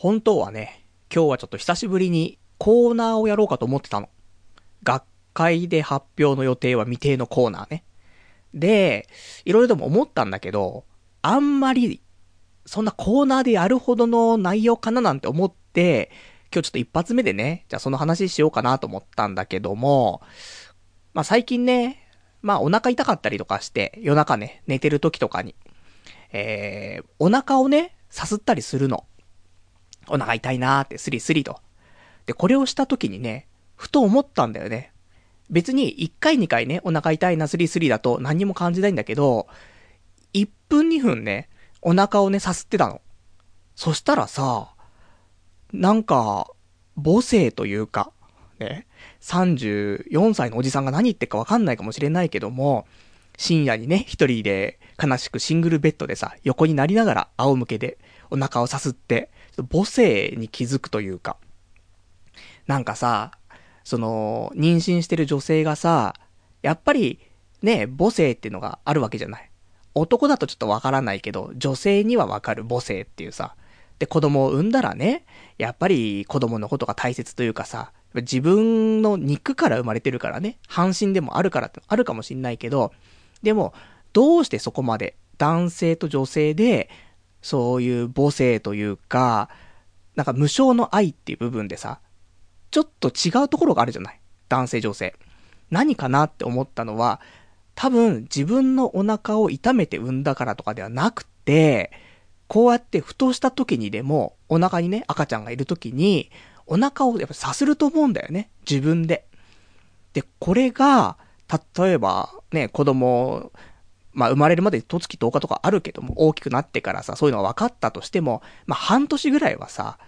本当はね、今日はちょっと久しぶりにコーナーをやろうかと思ってたの。学会で発表の予定は未定のコーナーね。で、いろいろでも思ったんだけど、あんまり、そんなコーナーでやるほどの内容かななんて思って、今日ちょっと一発目でね、じゃあその話しようかなと思ったんだけども、まあ最近ね、まあお腹痛かったりとかして、夜中ね、寝てる時とかに、えー、お腹をね、さすったりするの。お腹痛いなーってスリスリと。で、これをした時にね、ふと思ったんだよね。別に1回2回ね、お腹痛いなスリスリだと何にも感じないんだけど、1分2分ね、お腹をね、さすってたの。そしたらさ、なんか、母性というか、ね、34歳のおじさんが何言ってるかわかんないかもしれないけども、深夜にね、一人で悲しくシングルベッドでさ、横になりながら仰向けでお腹をさすって、母性に気づくというか、なんかさ、その、妊娠してる女性がさ、やっぱり、ね、母性っていうのがあるわけじゃない。男だとちょっとわからないけど、女性にはわかる母性っていうさ。で、子供を産んだらね、やっぱり子供のことが大切というかさ、自分の肉から生まれてるからね、半身でもあるからってあるかもしんないけど、でも、どうしてそこまで男性と女性で、そういう母性というか、なんか無償の愛っていう部分でさ、ちょっと違うところがあるじゃない？男性女性。何かなって思ったのは、多分自分のお腹を痛めて産んだからとかではなくて、こうやってふとした時にでも、お腹にね、赤ちゃんがいる時に、お腹をやっぱさすると思うんだよね。自分で。で、これが、例えば、ね、子供、まあ、生まれるまで十月10日とかあるけども、大きくなってからさ、そういうのが分かったとしても、まあ、半年ぐらいはさ、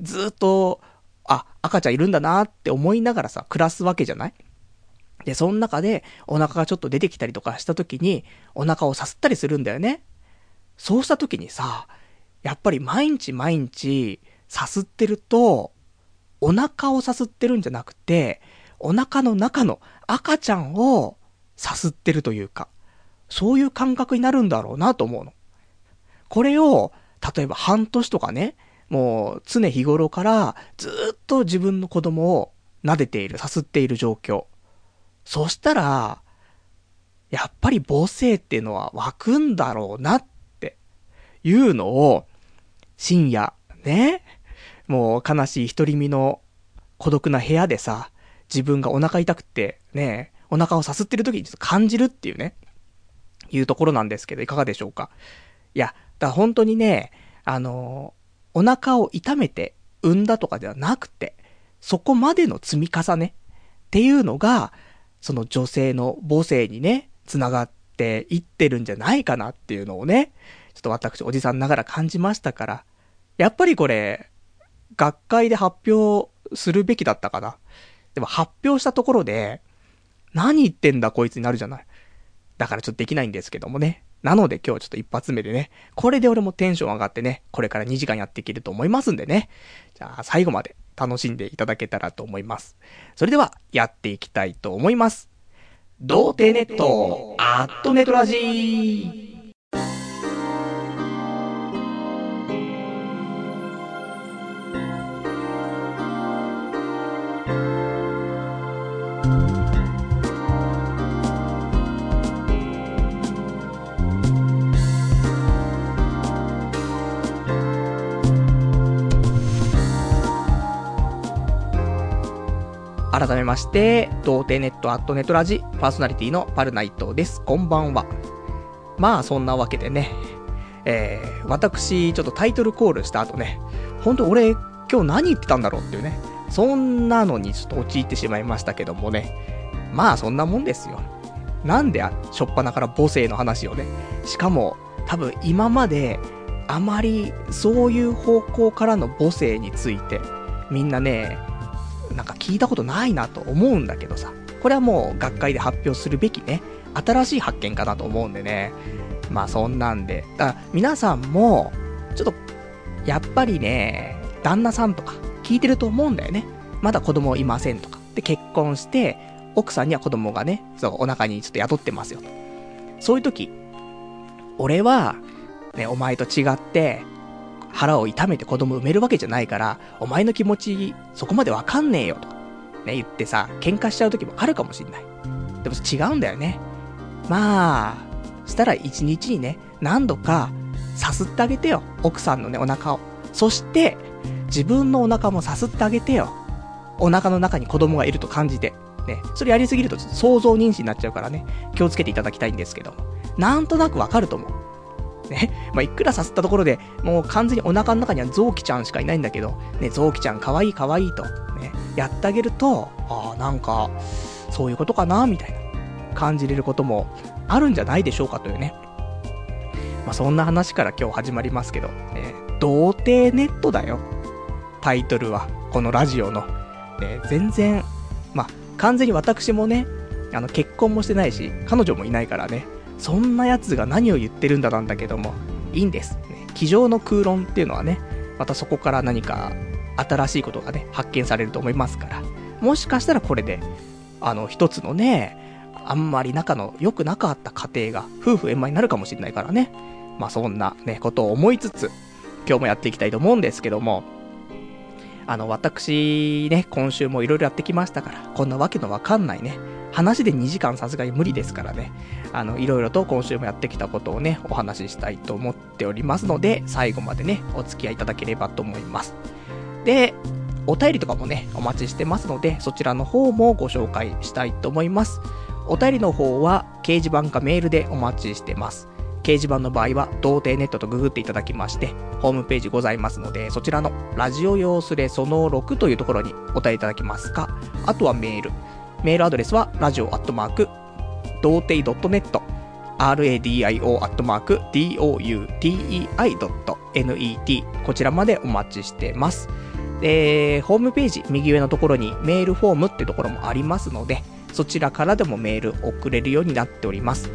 ずっと、あ、赤ちゃんいるんだなって思いながらさ、暮らすわけじゃない？で、その中で、お腹がちょっと出てきたりとかした時に、お腹をさすったりするんだよね。そうした時にさ、やっぱり毎日毎日、さすってると、お腹をさすってるんじゃなくて、お腹の中の赤ちゃんをさすってるというか、そういう感覚になるんだろうなと思うの。これを、例えば半年とかね、もう常日頃からずっと自分の子供を撫でている、さすっている状況。そしたら、やっぱり母性っていうのは湧くんだろうなっていうのを、深夜、ね、もう悲しい独り身の孤独な部屋でさ、自分がお腹痛くて、ね、お腹をさすってる時にちょっと感じるっていうね、いうところなんですけど、いかがでしょうか？いや、だ本当にね、あの、お腹を痛めて産んだとかではなくて、そこまでの積み重ねっていうのが、その女性の母性にね、繋がっていってるんじゃないかなっていうのをね、ちょっと私おじさんながら感じましたから、やっぱりこれ、学会で発表するべきだったかな。でも発表したところで、何言ってんだこいつになるじゃない。だからちょっとできないんですけどもね。なので今日ちょっと一発目でね、これで俺もテンション上がってね、これから2時間やっていけると思いますんでね。じゃあ最後まで楽しんでいただけたらと思います。それではやっていきたいと思います。童貞ネット、アットネトラジー。改めまして、童貞ネットアットネトラジパーソナリティのパルナイトです。こんばんは。まあ、そんなわけでね、えー、私、ちょっとタイトルコールした後ね、ほんと俺、今日何言ってたんだろうっていうね、そんなのにちょっと陥ってしまいましたけどもね、まあ、そんなもんですよ。なんで、しょっぱなから母性の話をね、しかも、多分今まで、あまりそういう方向からの母性について、みんなね、なんか聞いたことないなと思うんだけどさ、これはもう学会で発表するべきね、新しい発見かなと思うんでね。まあそんなんで、だから皆さんも、ちょっと、やっぱりね、旦那さんとか聞いてると思うんだよね。まだ子供いませんとか。で、結婚して、奥さんには子供がね、そう、お腹にちょっと宿ってますよと。そういう時、俺は、ね、お前と違って、腹を痛めて子供産めるわけじゃないから、お前の気持ち、そこまでわかんねえよ、と。ね、言ってさ、喧嘩しちゃう時もあるかもしんない。でも違うんだよね。まあ、したら一日にね、何度か、さすってあげてよ。奥さんのね、お腹を。そして、自分のお腹もさすってあげてよ。お腹の中に子供がいると感じて。ね、それやりすぎると想像妊娠になっちゃうからね、気をつけていただきたいんですけどなんとなくわかると思う。ね、まあ、いくらさすったところで、もう完全にお腹の中には臓器ちゃんしかいないんだけど、ね、臓器ちゃんかわいいかわいいと、ね、やってあげると、ああ、なんか、そういうことかな、みたいな、感じれることもあるんじゃないでしょうかというね。まあ、そんな話から今日始まりますけど、ね、童貞ネットだよ。タイトルは、このラジオの。ね、全然、まあ、完全に私もね、あの、結婚もしてないし、彼女もいないからね、そんな奴が何を言ってるんだなんだけども、いいんです。ね、机上の空論っていうのはね、またそこから何か新しいことがね、発見されると思いますから、もしかしたらこれで、あの、一つのね、あんまり仲の良くなかった家庭が夫婦円満になるかもしれないからね。まあそんなね、ことを思いつつ、今日もやっていきたいと思うんですけども、あの、私ね、今週もいろいろやってきましたから、こんなわけのわかんないね、話で2時間さすがに無理ですからね、あの、いろいろと今週もやってきたことをね、お話ししたいと思っておりますので、最後までね、お付き合いいただければと思います。で、お便りとかもね、お待ちしてますので、そちらの方もご紹介したいと思います。お便りの方は、掲示板かメールでお待ちしてます。掲示板の場合は、童貞ネットとググっていただきまして、ホームページございますので、そちらのラジオ用スレその6というところにお答えいただけますか、あとはメール。メールアドレスは、ラジオアットマーク、童貞 .net、radio アットマーク、doutei.net、こちらまでお待ちしてます。で、ホームページ、右上のところにメールフォームってところもありますので、そちらからでもメール送れるようになっております。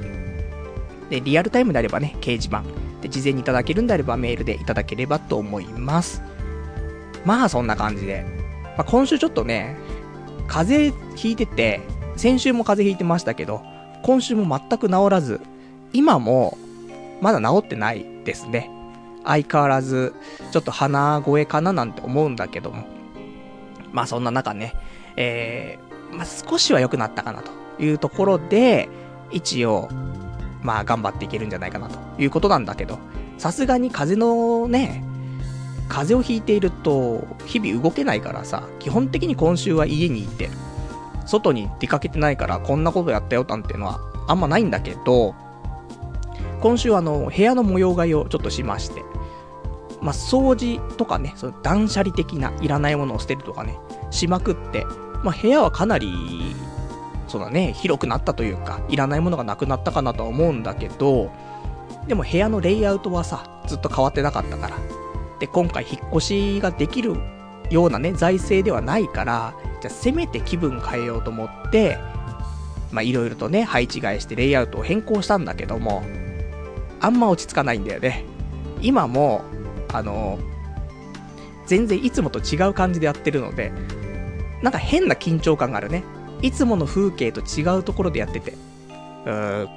で、リアルタイムであればね、掲示板。で、事前にいただけるんであればメールでいただければと思います。まあ、そんな感じで。まあ、今週ちょっとね、風邪ひいてて、先週も風邪ひいてましたけど、今週も全く治らず、今も、まだ治ってないですね。相変わらず、ちょっと鼻声かななんて思うんだけども。まあそんな中ね、えー、まあ少しは良くなったかなというところで、一応、まあ頑張っていけるんじゃないかなということなんだけど、さすがに風のね、風邪をひいていると、日々動けないからさ、基本的に今週は家にいて、外に出かけてないからこんなことやったよなんていうのはあんまないんだけど、今週はあの、部屋の模様替えをちょっとしまして、まあ、掃除とかね、その断捨離的ないらないものを捨てるとかね、しまくって、まあ、部屋はかなりそうだね、広くなったというか、いらないものがなくなったかなとは思うんだけど、でも部屋のレイアウトはさ、ずっと変わってなかったから。で、今回引っ越しができるようなね、財政ではないから、じゃあせめて気分変えようと思って、まあいろいろとね、配置換えしてレイアウトを変更したんだけども、あんま落ち着かないんだよね。今も、あの、全然いつもと違う感じでやってるので、なんか変な緊張感があるね。いつもの風景と違うところでやってて、うー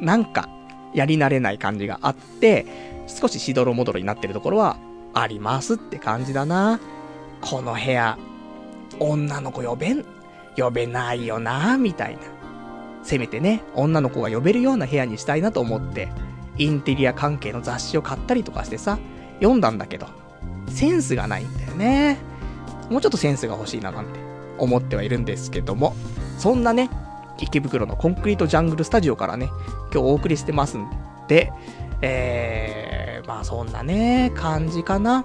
ん、なんか、やり慣れない感じがあって、少ししどろもどろになってるところはありますって感じだな。この部屋、女の子呼べん、呼べないよな、みたいな。せめてね、女の子が呼べるような部屋にしたいなと思って、インテリア関係の雑誌を買ったりとかしてさ、読んだんだけど、センスがないんだよね。もうちょっとセンスが欲しいななんて思ってはいるんですけども、そんなね、池袋のコンクリートジャングルスタジオからね、今日お送りしてますんで、えー、まあそんなね、感じかな。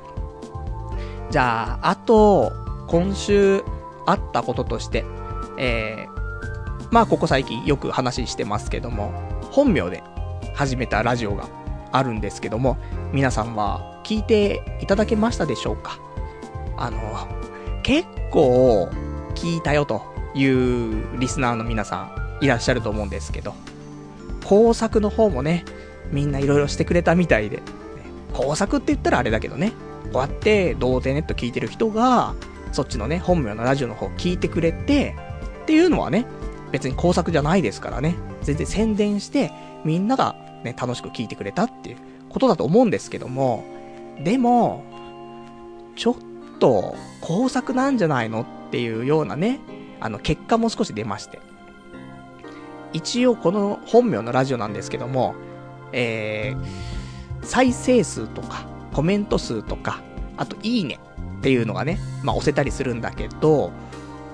じゃあ、あと、今週あったこととして、えー、まあここ最近よく話してますけども、本名で始めたラジオがあるんですけども、皆さんは聞いていただけましたでしょうか？あの、結構、聞いたよというリスナーの皆さんいらっしゃると思うんですけど、工作の方もね、みんないろいろしてくれたみたいで、工作って言ったらあれだけどね、こうやって童貞ネット聞いてる人が、そっちのね、本名のラジオの方聞いてくれて、っていうのはね、別に工作じゃないですからね、全然宣伝して、みんながね、楽しく聞いてくれたっていうことだと思うんですけども、でも、ちょっと、工作なんじゃないのっていうようなね、あの、結果も少し出まして。一応この本名のラジオなんですけども、えー、再生数とか、コメント数とか、あと、いいねっていうのがね、まあ、押せたりするんだけど、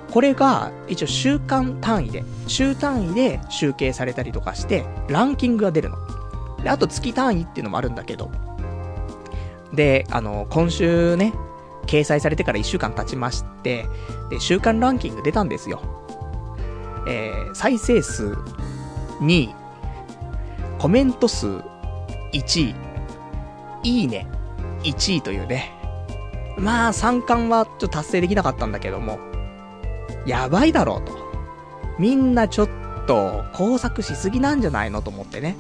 これが、一応週間単位で、週単位で集計されたりとかして、ランキングが出るの。で、あと月単位っていうのもあるんだけど、で、あの、今週ね、掲載されてから1週間経ちまして、で、週間ランキング出たんですよ。えー、再生数2位、コメント数1位、いいね1位というね。まあ、3冠はちょっと達成できなかったんだけども、やばいだろうと。みんなちょっと工作しすぎなんじゃないのと思ってね。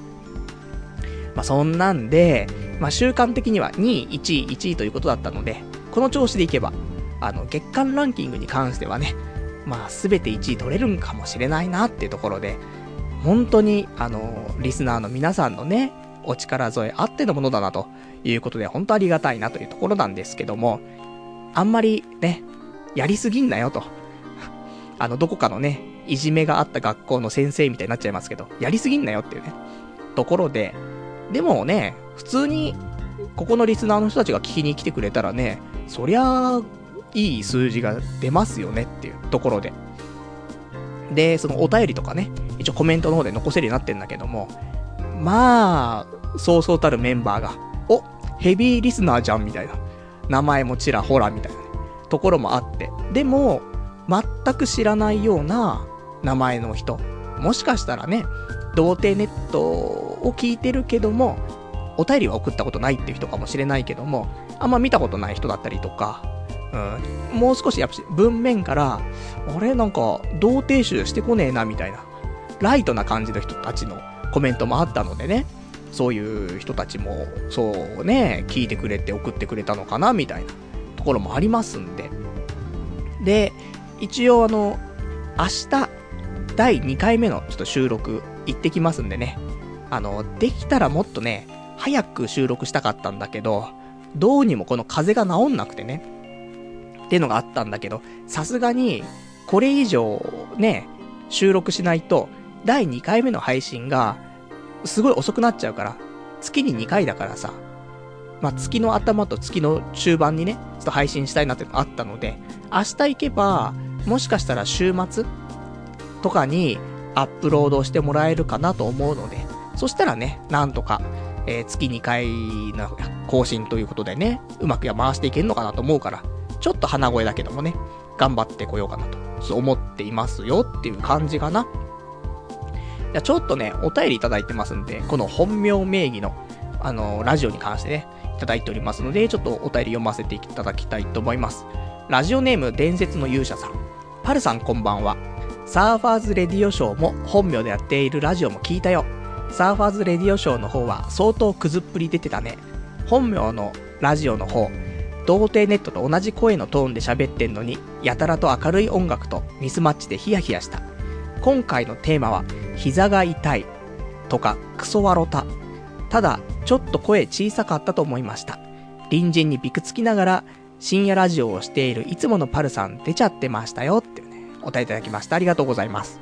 まあ、そんなんで、まあ、習慣的には2位、1位、1位ということだったので、この調子でいけば、あの、月間ランキングに関してはね、まあ、すべて1位取れるんかもしれないなっていうところで、本当に、あの、リスナーの皆さんのね、お力添えあってのものだなということで、本当ありがたいなというところなんですけども、あんまりね、やりすぎんなよと。あの、どこかのね、いじめがあった学校の先生みたいになっちゃいますけど、やりすぎんなよっていうね、ところで、でもね、普通に、ここのリスナーの人たちが聞きに来てくれたらね、そりゃあ、いい数字が出ますよねっていうところで。で、そのお便りとかね、一応コメントの方で残せるようになってんだけども、まあ、そうそうたるメンバーが、おヘビーリスナーじゃんみたいな。名前もちらほらみたいな、ね、ところもあって。でも、全く知らないような名前の人。もしかしたらね、童貞ネットを聞いてるけども、お便りは送ったことないっていう人かもしれないけども、あんま見たことない人だったりとか、うん、もう少しやっぱ文面から、あれ？なんか、童貞集してこねえなみたいな、ライトな感じの人たちのコメントもあったのでね、そういう人たちも、そうね、聞いてくれて送ってくれたのかなみたいなところもありますんで。で、一応あの、明日、第2回目のちょっと収録行ってきますんでね。あの、できたらもっとね、早く収録したかったんだけど、どうにもこの風が治んなくてね。っていうのがあったんだけど、さすがに、これ以上ね、収録しないと、第2回目の配信が、すごい遅くなっちゃうから、月に2回だからさ、まあ、月の頭と月の中盤にね、ちょっと配信したいなってのがあったので、明日行けば、もしかしたら週末とかにアップロードしてもらえるかなと思うので、そしたらね、なんとか、えー、月2回の更新ということでね、うまくや回していけるのかなと思うから、ちょっと鼻声だけどもね、頑張ってこようかなと、そう思っていますよっていう感じかな。じゃちょっとね、お便りいただいてますんで、この本名名義の、あの、ラジオに関してね、いただいておりますので、ちょっとお便り読ませていただきたいと思います。ラジオネーム伝説の勇者さん。パルさんこんばんは。サーファーズレディオショーも本名でやっているラジオも聞いたよ。サーファーズレディオショーの方は相当くずっぷり出てたね。本名のラジオの方、童貞ネットと同じ声のトーンで喋ってんのに、やたらと明るい音楽とミスマッチでヒヤヒヤした。今回のテーマは、膝が痛いとか、クソワロタ。ただ、ちょっと声小さかったと思いました。隣人にびくつきながら、深夜ラジオをしているいつものパルさん出ちゃってましたよってねお答えいただきました。ありがとうございます。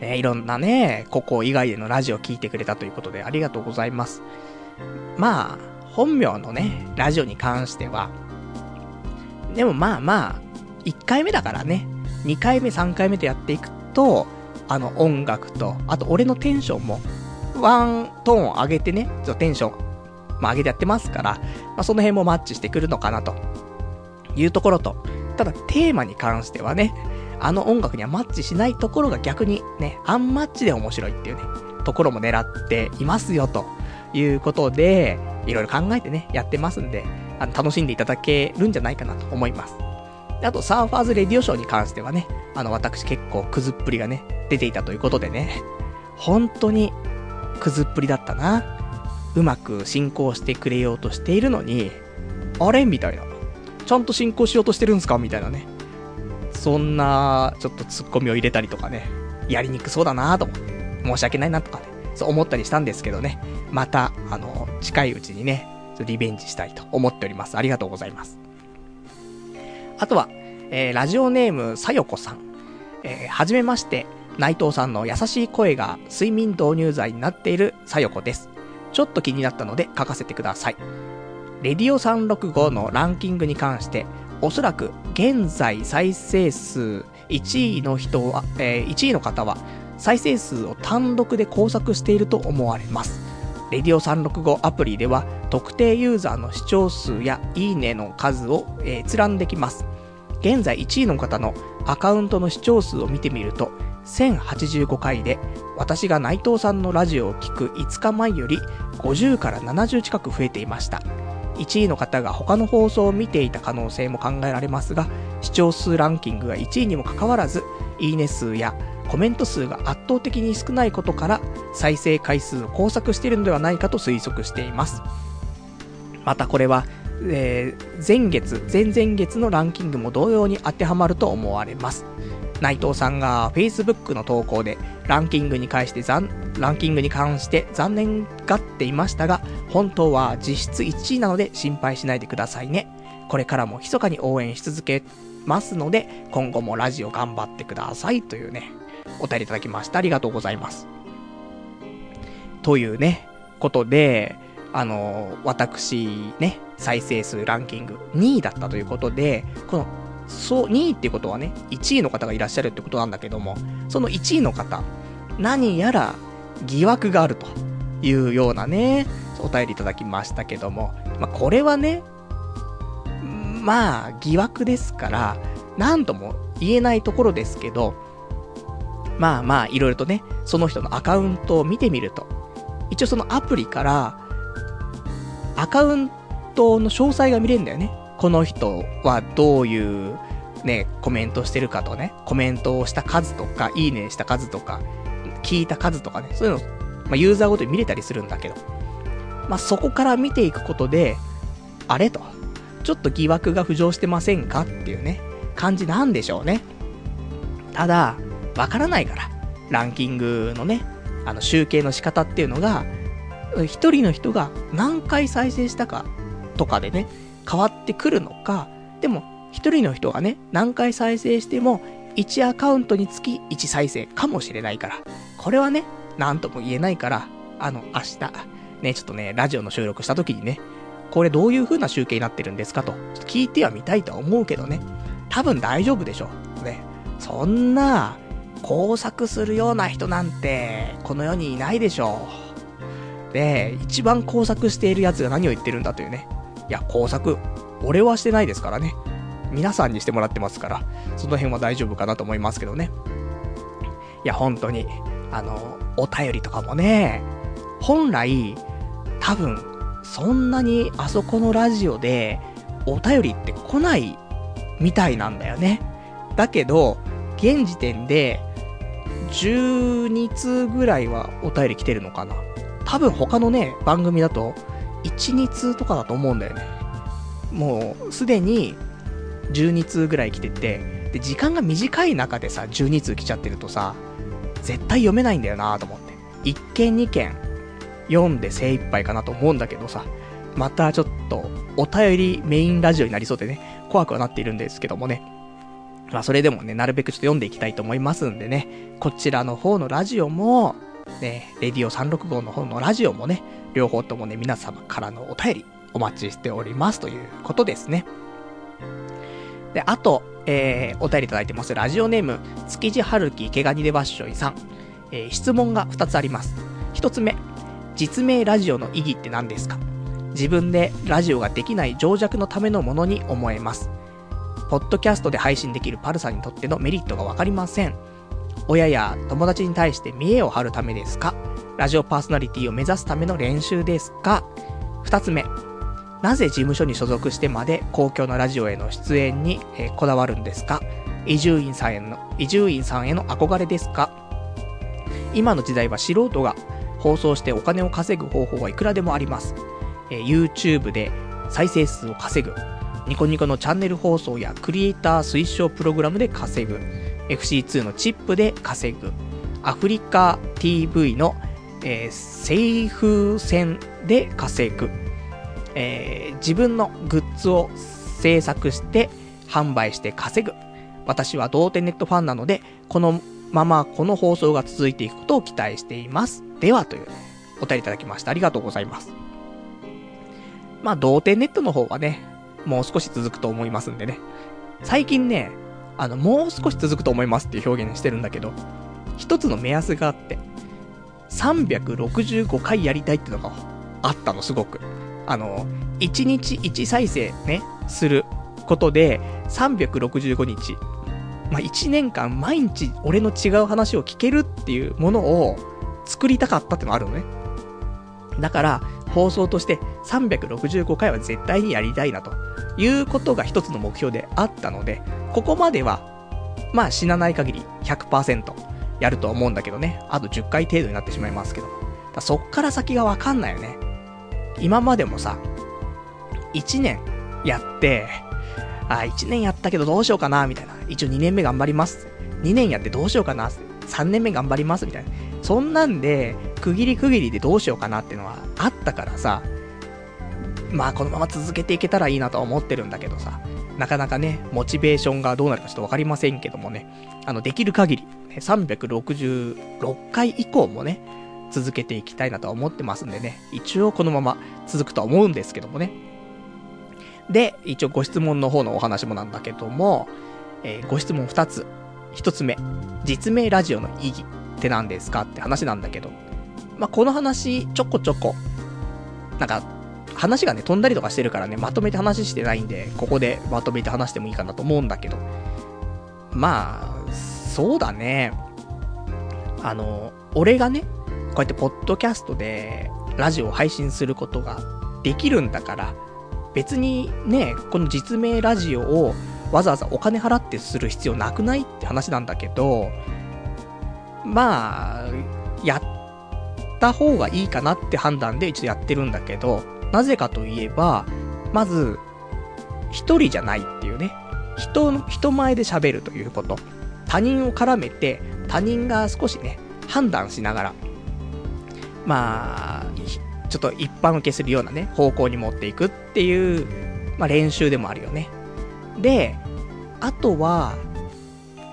えいろんなね、ここ以外でのラジオ聞いてくれたということでありがとうございます。まあ、本名のね、ラジオに関しては、でもまあまあ、1回目だからね、2回目、3回目とやっていくと、あの音楽と、あと俺のテンションも、ワントーン上げてね、ちょっとテンション、まあ上げてやってますから、まあその辺もマッチしてくるのかなと、いうところと、ただテーマに関してはね、あの音楽にはマッチしないところが逆にね、アンマッチで面白いっていうね、ところも狙っていますよ、ということで、いろいろ考えてね、やってますんで、あの、楽しんでいただけるんじゃないかなと思います。あと、サーファーズレディオショーに関してはね、あの、私結構クズっぷりがね、出ていたということでね、本当にクズっぷりだったな。うまく進行してくれようとしているのに、あれ？みたいな。ちゃんと進行しようとしてるんすか？みたいなね。そんな、ちょっとツッコミを入れたりとかね、やりにくそうだなと思って、申し訳ないなとかね、そう思ったりしたんですけどね、また、あの、近いうちにね、リベンジしたいと思っております。ありがとうございます。あとは、えー、ラジオネームさよこさん。えー、はじめまして、内藤さんの優しい声が睡眠導入剤になっているさよこです。ちょっと気になったので書かせてください。レディオ365のランキングに関して、おそらく現在再生数1位の人は、えー、1位の方は再生数を単独で工作していると思われます。レディオ365アプリでは特定ユーザーの視聴数やいいねの数を、閲覧できます。現在1位の方のアカウントの視聴数を見てみると、1085回で、私が内藤さんのラジオを聴く5日前より50から70近く増えていました。1位の方が他の放送を見ていた可能性も考えられますが、視聴数ランキングが1位にもかかわらず、いいね数やコメント数が圧倒的に少ないことから、再生回数を工作しているのではないかと推測しています。またこれは、えー、前月、前々月のランキングも同様に当てはまると思われます。内藤さんが Facebook の投稿でランキングに関して残、ランキングに関して残念がっていましたが、本当は実質1位なので心配しないでくださいね。これからも密かに応援し続けますので、今後もラジオ頑張ってくださいというね、お便りいただきました。ありがとうございます。というね、ことで、あの、私ね、再生数ランキング2位だったということで、このそう、2位っていうことはね、1位の方がいらっしゃるってことなんだけども、その1位の方、何やら疑惑があるというようなね、お便りいただきましたけども、まあ、これはね、まあ、疑惑ですから、なんとも言えないところですけど、まあまあ、いろいろとね、その人のアカウントを見てみると、一応そのアプリから、アカウントの詳細が見れるんだよね。この人はどういうね、コメントしてるかとね、コメントをした数とか、いいねした数とか、聞いた数とかね、そういうの、まあ、ユーザーごとに見れたりするんだけど、まあ、そこから見ていくことで、あれと、ちょっと疑惑が浮上してませんかっていうね、感じなんでしょうね。ただ、わからないから、ランキングのね、あの集計の仕方っていうのが、一人の人が何回再生したかとかでね、変わってくるのか、でも、一人の人がね、何回再生しても、1アカウントにつき1再生かもしれないから、これはね、なんとも言えないから、あの、明日、ね、ちょっとね、ラジオの収録した時にね、これどういう風な集計になってるんですかと、ちょっと聞いてはみたいとは思うけどね、多分大丈夫でしょう。ね、そんな、工作するような人なんて、この世にいないでしょう。で、一番工作している奴が何を言ってるんだというね。いや、工作、俺はしてないですからね。皆さんにしてもらってますから、その辺は大丈夫かなと思いますけどね。いや、本当に、あの、お便りとかもね、本来、多分、そんなにあそこのラジオで、お便りって来ないみたいなんだよね。だけど、現時点で、12通ぐらいはお便り来てるのかな？多分他のね、番組だと、1、2通とかだと思うんだよね。もう、すでに、12通ぐらい来てて、で、時間が短い中でさ、12通来ちゃってるとさ、絶対読めないんだよなと思って。1件2件読んで精一杯かなと思うんだけどさ、またちょっと、お便りメインラジオになりそうでね、怖くはなっているんですけどもね。まあそれでもね、なるべくちょっと読んでいきたいと思いますんでね、こちらの方のラジオも、ね、レディオ365の方のラジオもね、両方ともね、皆様からのお便りお待ちしておりますということですね。で、あと、えー、お便りいただいてます。ラジオネーム、築地春樹毛ガニでワッショイさん。えー、質問が2つあります。1つ目、実名ラジオの意義って何ですか？自分でラジオができない情弱のためのものに思えます。ポッドキャストで配信できるパルさんにとってのメリットがわかりません。親や友達に対して見栄を張るためですか？ラジオパーソナリティを目指すための練習ですか？二つ目、なぜ事務所に所属してまで公共のラジオへの出演に、こだわるんですか？伊集院さんへの、伊集院さんへの憧れですか？今の時代は素人が放送してお金を稼ぐ方法はいくらでもあります。え、YouTube で再生数を稼ぐ。ニコニコのチャンネル放送やクリエイター推奨プログラムで稼ぐ。FC2 のチップで稼ぐ。アフリカ TV の、えー、政府戦で稼ぐ。えー、自分のグッズを制作して販売して稼ぐ。私は同点ネットファンなので、このままこの放送が続いていくことを期待しています。では、というお便りいただきました。ありがとうございます。まあ、同点ネットの方はね、もう少し続くと思いますんでね。最近ね、あの、もう少し続くと思いますっていう表現してるんだけど、一つの目安があって、365回やりたいっていうのがあったの、すごく。あの、1日1再生ね、することで、365日、まあ、1年間毎日俺の違う話を聞けるっていうものを作りたかったってのあるのね。だから、放送として365回は絶対にやりたいなということが一つの目標であったので、ここまでは、まあ死なない限り100%やると思うんだけどね。あと10回程度になってしまいますけど。だそっから先がわかんないよね。今までもさ、1年やって、あ、1年やったけどどうしようかな、みたいな。一応2年目頑張ります。2年やってどうしようかな、3年目頑張ります、みたいな。そんなんで、区切り区切りでどうしようかなっていうのはあったからさ、まあこのまま続けていけたらいいなとは思ってるんだけどさ、なかなかね、モチベーションがどうなるかちょっとわかりませんけどもね、あの、できる限り、ね、366回以降もね、続けていきたいなとは思ってますんでね、一応このまま続くとは思うんですけどもね。で、一応ご質問の方のお話もなんだけども、えー、ご質問2つ。1つ目、実名ラジオの意義って何ですかって話なんだけど、まあ、この話、ちょこちょこ、なんか、話がね、飛んだりとかしてるからね、まとめて話してないんで、ここでまとめて話してもいいかなと思うんだけど、まあ、そうだね。あの、俺がね、こうやってポッドキャストでラジオを配信することができるんだから、別にね、この実名ラジオをわざわざお金払ってする必要なくないって話なんだけど、まあ、やった方がいいかなって判断で一度やってるんだけど、なぜかといえば、まず、一人じゃないっていうね。人の、人前で喋るということ。他人を絡めて、他人が少しね、判断しながら、まあ、ちょっと一般受けするようなね、方向に持っていくっていう、まあ練習でもあるよね。で、あとは、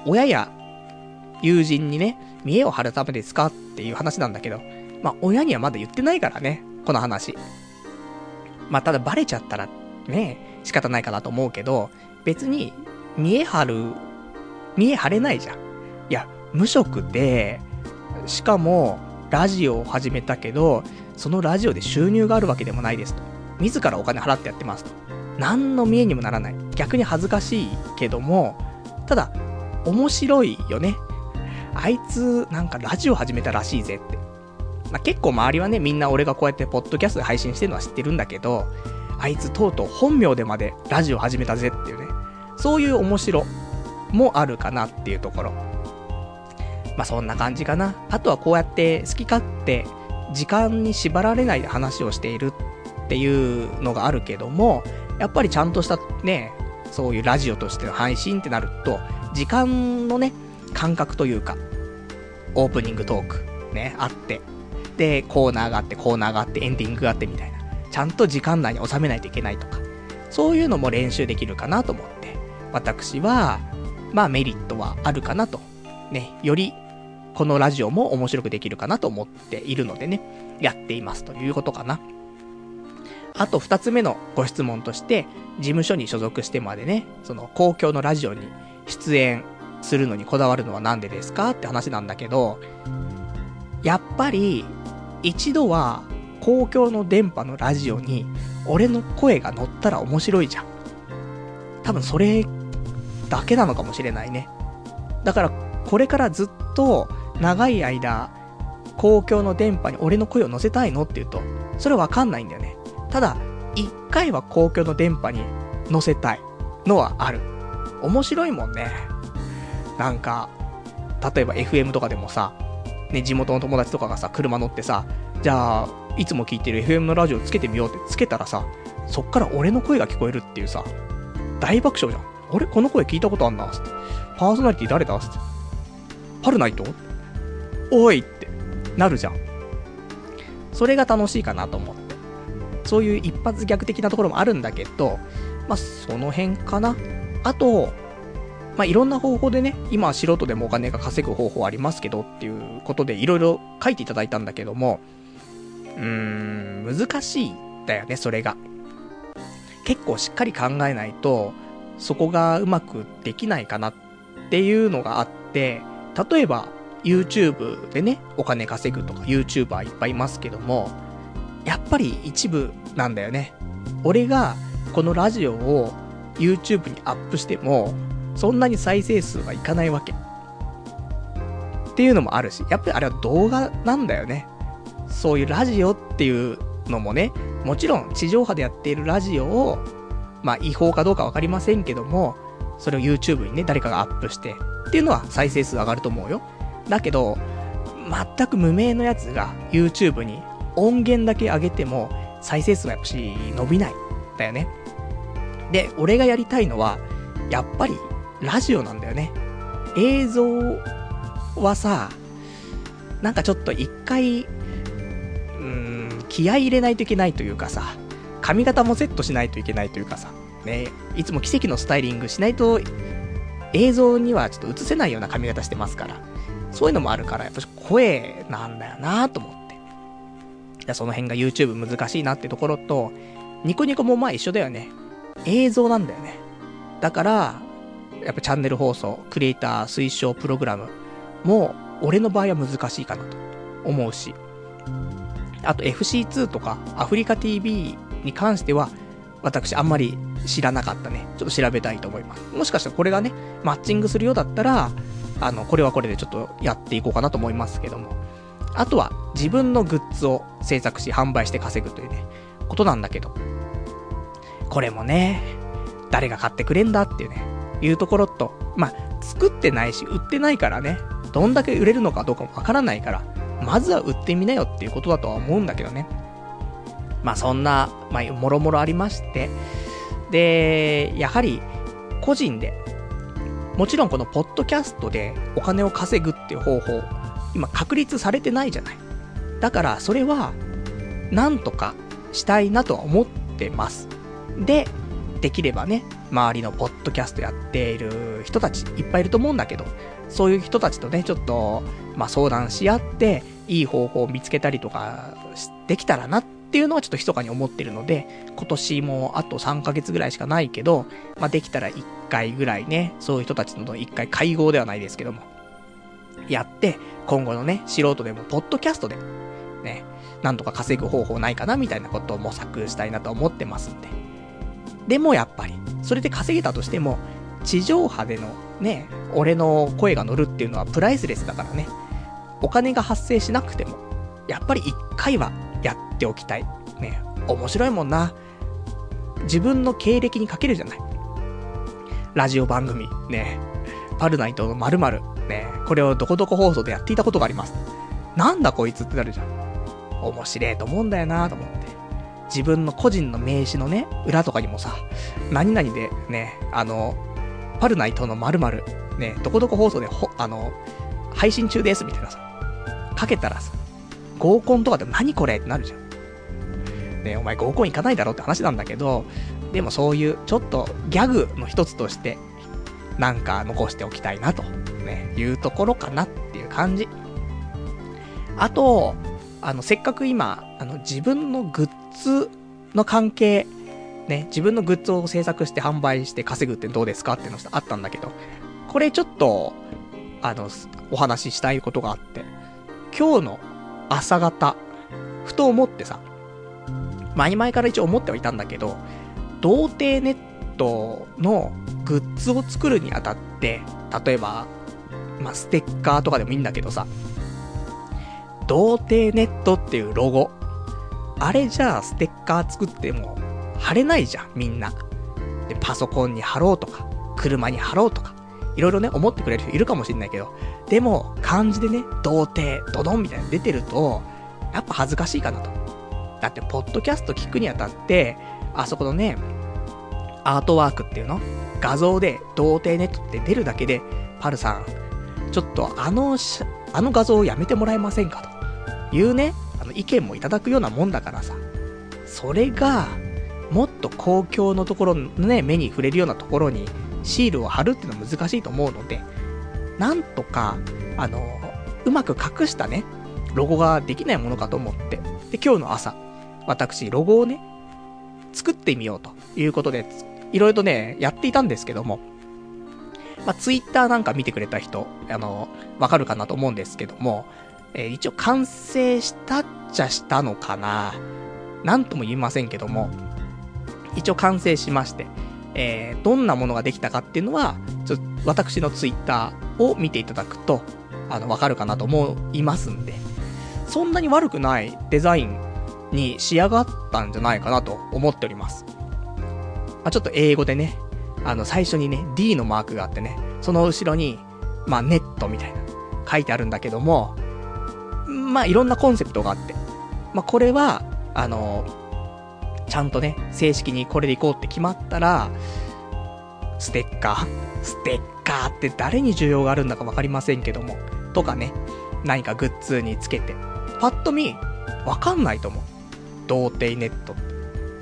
親や友人にね、見栄を張るためですかっていう話なんだけど、まあ親にはまだ言ってないからね、この話。まあただバレちゃったら、ね、仕方ないかなと思うけど、別に、見栄張る、見栄張れないじゃん。いや、無職で、しかも、ラジオを始めたけど、そのラジオで収入があるわけでもないですと。自らお金払ってやってますと。何の見えにもならない。逆に恥ずかしいけども、ただ、面白いよね。あいつ、なんかラジオ始めたらしいぜって。まあ、結構周りはね、みんな俺がこうやってポッドキャストで配信してるのは知ってるんだけど、あいつとうとう本名でまでラジオ始めたぜっていうね。そういう面白もあるかなっていうところ。まあそんな感じかな。あとはこうやって好き勝手時間に縛られないで話をしているっていうのがあるけども、やっぱりちゃんとしたね、そういうラジオとしての配信ってなると、時間のね、感覚というか、オープニングトーク、ね、あって、で、コーナーがあって、コーナーがあって、エンディングがあってみたいな。ちゃんと時間内に収めないといけないとか、そういうのも練習できるかなと思って、私は、まあメリットはあるかなと。ね、よりこのラジオも面白くできるかなと思っているのでね、やっていますということかな。あと二つ目のご質問として、事務所に所属してまでね、その公共のラジオに出演するのにこだわるのはなんでですかって話なんだけど、やっぱり、一度は公共の電波のラジオに俺の声が乗ったら面白いじゃん。多分それだけなのかもしれないね。だからこれからずっと長い間、公共の電波に俺の声を乗せたいのって言うと、それはわかんないんだよね。ただ、一回は公共の電波に乗せたいのはある。面白いもんね。なんか、例えば FM とかでもさ、ね、地元の友達とかがさ、車乗ってさ、じゃあ、いつも聞いてる FM のラジオつけてみようってつけたらさ、そっから俺の声が聞こえるっていうさ、大爆笑じゃん。俺この声聞いたことあんな？つって。パーソナリティ誰だ？つって。パルナイト？おいってなるじゃん。それが楽しいかなと思って。そういう一発逆的なところもあるんだけど、まあ、その辺かな。あと、まあ、いろんな方法でね、今は素人でもお金が稼ぐ方法ありますけどっていうことでいろいろ書いていただいたんだけども、うーん、難しいんだよね、それが。結構しっかり考えないと、そこがうまくできないかなっていうのがあって、例えば、YouTube でね、お金稼ぐとか YouTuber いっぱいいますけども、やっぱり一部なんだよね。俺がこのラジオを YouTube にアップしても、そんなに再生数はいかないわけ。っていうのもあるし、やっぱりあれは動画なんだよね。そういうラジオっていうのもね、もちろん地上波でやっているラジオを、まあ違法かどうかわかりませんけども、それを YouTube にね、誰かがアップして、っていうのは再生数上がると思うよ。だけど、全く無名のやつが YouTube に音源だけ上げても再生数はやっぱし伸びない。だよね。で、俺がやりたいのは、やっぱりラジオなんだよね。映像はさ、なんかちょっと一回、うーん、気合い入れないといけないというかさ、髪型もセットしないといけないというかさ、ね、いつも奇跡のスタイリングしないと、映像にはちょっと映せないような髪型してますから、そういうのもあるから、やっぱ声なんだよなと思って。その辺が YouTube 難しいなってところと、ニコニコもまあ一緒だよね。映像なんだよね。だから、やっぱチャンネル放送、クリエイター推奨プログラムも、俺の場合は難しいかなと思うし。あと FC2 とかアフリカ TV に関しては、私あんまり知らなかったね。ちょっと調べたいと思います。もしかしたらこれがね、マッチングするようだったら、あの、これはこれでちょっとやっていこうかなと思いますけども。あとは、自分のグッズを制作し販売して稼ぐというね、ことなんだけど。これもね、誰が買ってくれんだっていうね、いうところと、まあ、作ってないし、売ってないからね、どんだけ売れるのかどうかもわからないから、まずは売ってみなよっていうことだとは思うんだけどね。まあそんな、まあ、もろもろありまして、で、やはり、個人で、もちろんこのポッドキャストでお金を稼ぐっていう方法、今確立されてないじゃない。だからそれは、なんとかしたいなとは思ってます。で、できればね、周りのポッドキャストやっている人たちいっぱいいると思うんだけど、そういう人たちとね、ちょっと、まあ相談し合って、いい方法を見つけたりとかできたらなっていうのはちょっと密かに思ってるので、今年もあと3ヶ月ぐらいしかないけど、まあできたら1回ぐらいね、そういう人たちの1回会合ではないですけども、やって、今後のね、素人でもポッドキャストで、ね、なんとか稼ぐ方法ないかなみたいなことを模索したいなと思ってますんで。でもやっぱり、それで稼げたとしても、地上波でのね、俺の声が乗るっていうのはプライスレスだからね。お金が発生しなくても、やっぱり一回はやっておきたい。ね、面白いもんな。自分の経歴にかけるじゃない。ラジオ番組、ね、パルナイトの〇〇、ね、これをどこどこ放送でやっていたことがあります。なんだこいつってなるじゃん。面白いと思うんだよなと思って。自分の個人の名刺のね、裏とかにもさ、何々でね、あの、パルナイトの〇〇、ね、どこどこ放送でほ、あの、配信中ですみたいなさ、かけたらさ、合コンとかでも何これってなるじゃん。ねお前合コン行かないだろって話なんだけど、でもそういうちょっとギャグの一つとして、なんか残しておきたいなと、ね、いうところかなっていう感じ。あと、あの、せっかく今、あの、自分のグッズの関係、ね、自分のグッズを制作して販売して稼ぐってどうですかっていうのがあったんだけど、これちょっと、あの、お話ししたいことがあって、今日の朝方、ふと思ってさ、前々から一応思ってはいたんだけど、童貞ネットのグッズを作るにあたって、例えば、まあ、ステッカーとかでもいいんだけどさ、童貞ネットっていうロゴ、あれじゃあステッカー作っても貼れないじゃん、みんな。で、パソコンに貼ろうとか、車に貼ろうとか、いろいろね、思ってくれる人いるかもしんないけど、でも、漢字でね、童貞、ドドンみたいな出てると、やっぱ恥ずかしいかなと。だって、ポッドキャスト聞くにあたって、あそこのね、アートワークっていうの？画像で、童貞ネットって出るだけで、パルさん、ちょっとあの、あの画像をやめてもらえませんかというね、あの意見もいただくようなもんだからさ、それが、もっと公共のところのね、目に触れるようなところにシールを貼るっていうのは難しいと思うので、なんとか、あの、うまく隠したね、ロゴができないものかと思って、で、今日の朝、私、ロゴをね、作ってみようということで、いろいろとね、やっていたんですけども、まあ、ツイッターなんか見てくれた人、あの、わかるかなと思うんですけども、えー、一応完成したっちゃしたのかな。なんとも言いませんけども、一応完成しまして、えー、どんなものができたかっていうのは、ちょっと私のツイッターを見ていただくと、あの、わかるかなと思いますんで、そんなに悪くないデザインに仕上がったんじゃないかなと思っております。まあ、ちょっと英語でね、あの、最初にね、D のマークがあってね、その後ろに、まあ、ネットみたいな、書いてあるんだけども、まあ、いろんなコンセプトがあって、まあ、これは、あの、ちゃんとね、正式にこれでいこうって決まったら、ステッカー。ステッカーって誰に需要があるんだかわかりませんけども、とかね、何かグッズにつけて、パッと見、わかんないと思う。童貞ネット。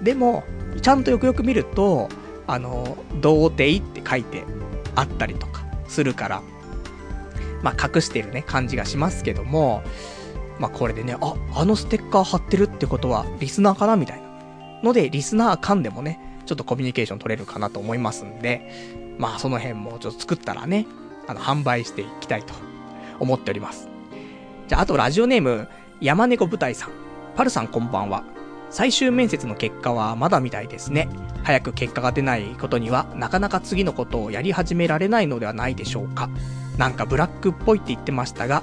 でも、ちゃんとよくよく見ると、あの、童貞って書いてあったりとかするから、まあ、隠してるね、感じがしますけども、まあ、これでね、あ、あのステッカー貼ってるってことは、リスナーかなみたいな。ので、リスナー間でもね、ちょっとコミュニケーション取れるかなと思いますんで、まあ、その辺もちょっと作ったらね、あの、販売していきたいと思っております。じゃあ、あとラジオネーム、山猫舞台さん。パルさんこんばんは。最終面接の結果はまだみたいですね。早く結果が出ないことには、なかなか次のことをやり始められないのではないでしょうか。なんかブラックっぽいって言ってましたが、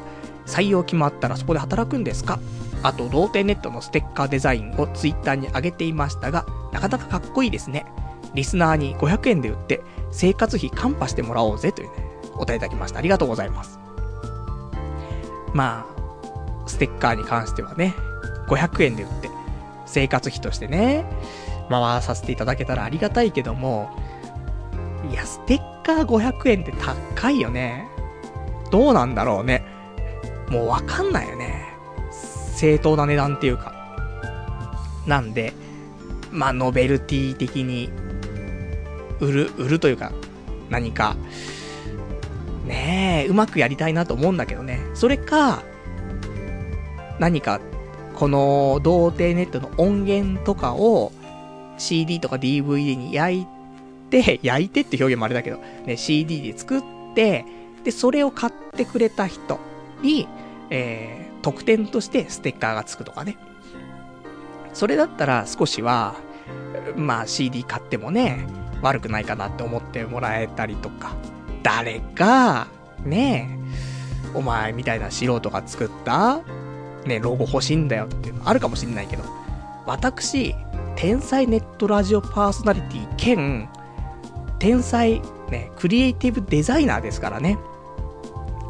採用決まったらそこで働くんですか？あと、童貞ネットのステッカーデザインをツイッターに上げていましたが、なかなかかっこいいですね。リスナーに500円で売って、生活費カンパしてもらおうぜというね、お答えいただきました。ありがとうございます。まあ、ステッカーに関してはね、500円で売って、生活費としてね、回させていただけたらありがたいけども、いや、ステッカー500円って高いよね。どうなんだろうね。もうわかんないよね。正当な値段っていうか。なんで、まあ、ノベルティ的に、売る、売るというか、何か、ねえ、うまくやりたいなと思うんだけどね。それか、何かこの童貞ネットの音源とかを CD とか DVD に焼いて、焼いてって表現もあれだけど、ね、CD で作って、で、それを買ってくれた人に、えー、特典としてステッカーがつくとかね。それだったら少しは、まあ CD 買ってもね、悪くないかなって思ってもらえたりとか、誰が、ねえ、お前みたいな素人が作ったね、ロゴ欲しいんだよっていうのあるかもしんないけど、私、天才ネットラジオパーソナリティ兼、天才、ね、クリエイティブデザイナーですからね。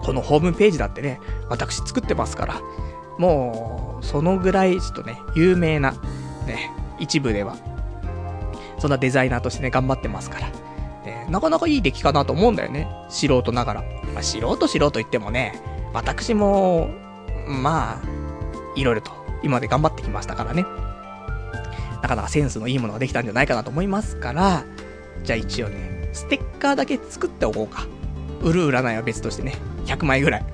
このホームページだってね、私作ってますから、もう、そのぐらいちょっとね、有名な、ね、一部では、そんなデザイナーとしてね、頑張ってますから。ね、なかなかいい出来かなと思うんだよね。素人ながら。まあ、素人素人言ってもね、私も、まあ、いろいろと今まで頑張ってきましたからね。なかなかセンスのいいものができたんじゃないかなと思いますから、じゃあ一応ね、ステッカーだけ作っておこうか。売る売らないは別としてね、100枚ぐらい。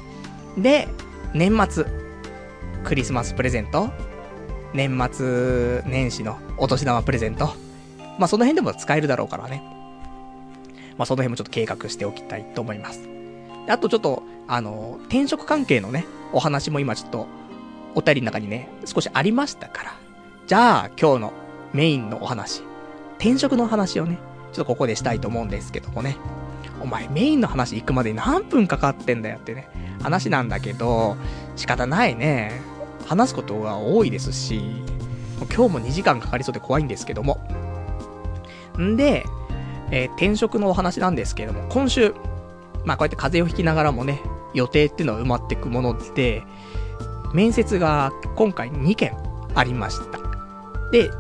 で、年末、クリスマスプレゼント、年末年始のお年玉プレゼント。まあその辺でも使えるだろうからね。まあその辺もちょっと計画しておきたいと思います。あとちょっと、あの、転職関係のね、お話も今ちょっとお便りの中にね、少しありましたから。じゃあ、今日のメインのお話。転職の話をね、ちょっとここでしたいと思うんですけどもね。お前メインの話行くまで何分かかってんだよってね、話なんだけど、仕方ないね。話すことが多いですし、今日も2時間かかりそうで怖いんですけども。んで、えー、転職のお話なんですけども、今週、まあこうやって風邪をひきながらもね、予定っていうのは埋まっていくもので、面接が今回2件ありました。で、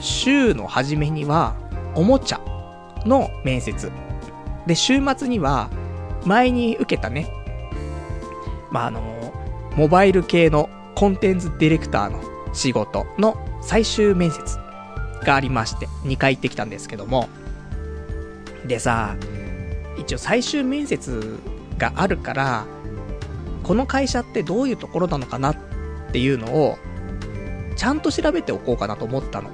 週の初めには、おもちゃの面接。で、週末には、前に受けたね、まあ、あの、モバイル系のコンテンツディレクターの仕事の最終面接がありまして、2回行ってきたんですけども、でさ、一応最終面接があるから、この会社ってどういうところなのかなっていうのを、ちゃんと調べておこうかなと思ったの。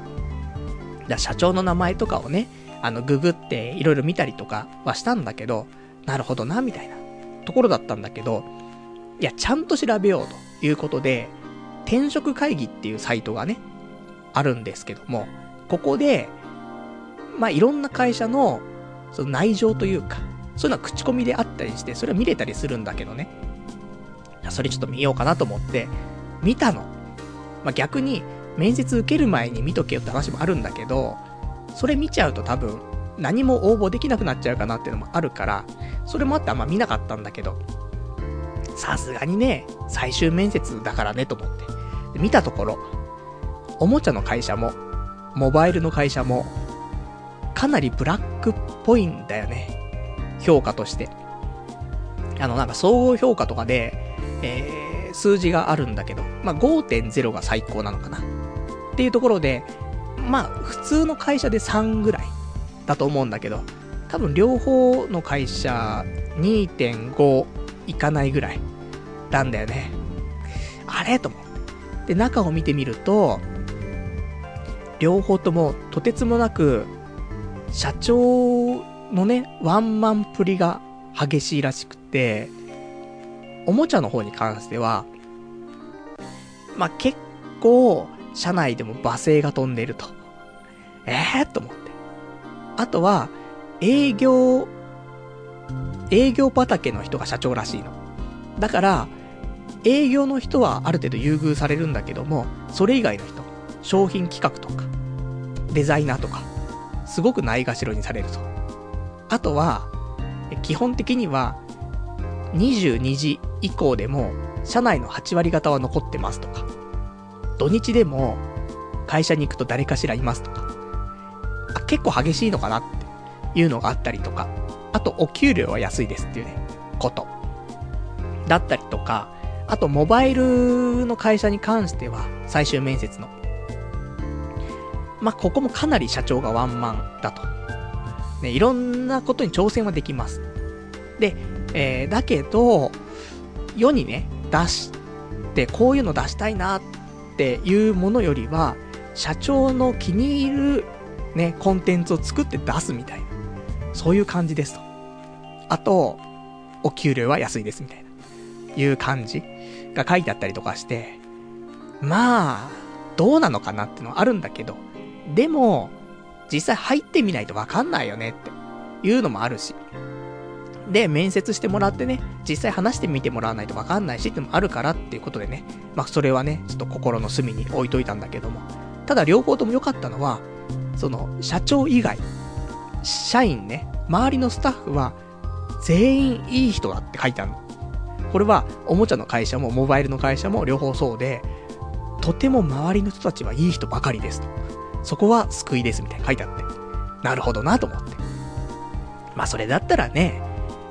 だ社長の名前とかをね、あの、ググっていろいろ見たりとかはしたんだけど、なるほどな、みたいなところだったんだけど、いや、ちゃんと調べようということで、転職会議っていうサイトがね、あるんですけども、ここで、まあ、いろんな会社の、その内情というか、そういうのは口コミであったりして、それは見れたりするんだけどね。それちょっと見ようかなと思って、見たの。まあ、逆に、面接受ける前に見とけよって話もあるんだけど、それ見ちゃうと多分、何も応募できなくなっちゃうかなっていうのもあるから、それもあってあんま見なかったんだけど、さすがにね、最終面接だからねと思って。で見たところ、おもちゃの会社も、モバイルの会社も、かなりブラックっぽいんだよね。評価として。あの、なんか総合評価とかで、えー、数字があるんだけど、まあ、5.0が最高なのかな。っていうところで、まあ、普通の会社で3ぐらいだと思うんだけど、多分両方の会社2.5いかないぐらいなんだよね。あれ？と思って。で、中を見てみると、両方ともとてつもなく、社長のね、ワンマンプリが激しいらしくて、おもちゃの方に関しては、まあ、結構、社内でも罵声が飛んでると。ええー、と思って。あとは、営業、営業畑の人が社長らしいの。だから、営業の人はある程度優遇されるんだけども、それ以外の人、商品企画とか、デザイナーとか、すごくないがしろにされると。あとは、基本的には、22時以降でも、社内の8割方は残ってますとか、土日でも、会社に行くと誰かしらいますとか、あ、結構激しいのかなっていうのがあったりとか、あと、お給料は安いですっていうね、こと。だったりとか、あと、モバイルの会社に関しては、最終面接の。まあ、ここもかなり社長がワンマンだと。ね、いろんなことに挑戦はできます。で、えー、だけど、世にね、出して、こういうの出したいなっっていうものよりは、社長の気に入る、ね、コンテンツを作って出すみたいな。そういう感じですと。あと、お給料は安いですみたいな。いう感じが書いてあったりとかして、まあ、どうなのかなってのはあるんだけど、でも、実際入ってみないとわかんないよねっていうのもあるし。で、面接してもらってね、実際話してみてもらわないとわかんないしってのもあるからっていうことでね、まあそれはね、ちょっと心の隅に置いといたんだけども。ただ両方とも良かったのは、その、社長以外、社員ね、周りのスタッフは、全員いい人だって書いてあるの。これは、おもちゃの会社も、モバイルの会社も両方そうで、とても周りの人たちはいい人ばかりですと。そこは救いですみたいな書いてあって。なるほどなと思って。まあそれだったらね、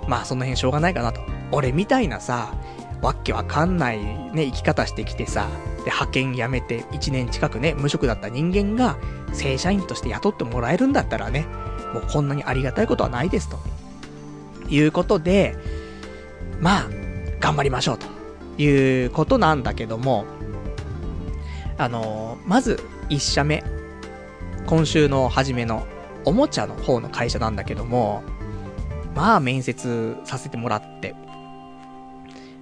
まあその辺しょうがないかなと。俺みたいなさ、わけわかんないね、生き方してきてさ、で、派遣辞めて1年近くね、無職だった人間が、正社員として雇ってもらえるんだったらね、もうこんなにありがたいことはないですと。いうことで、まあ、頑張りましょうということなんだけども、あの、まず1社目、今週の初めのおもちゃの方の会社なんだけども、まあ面接させてもらって、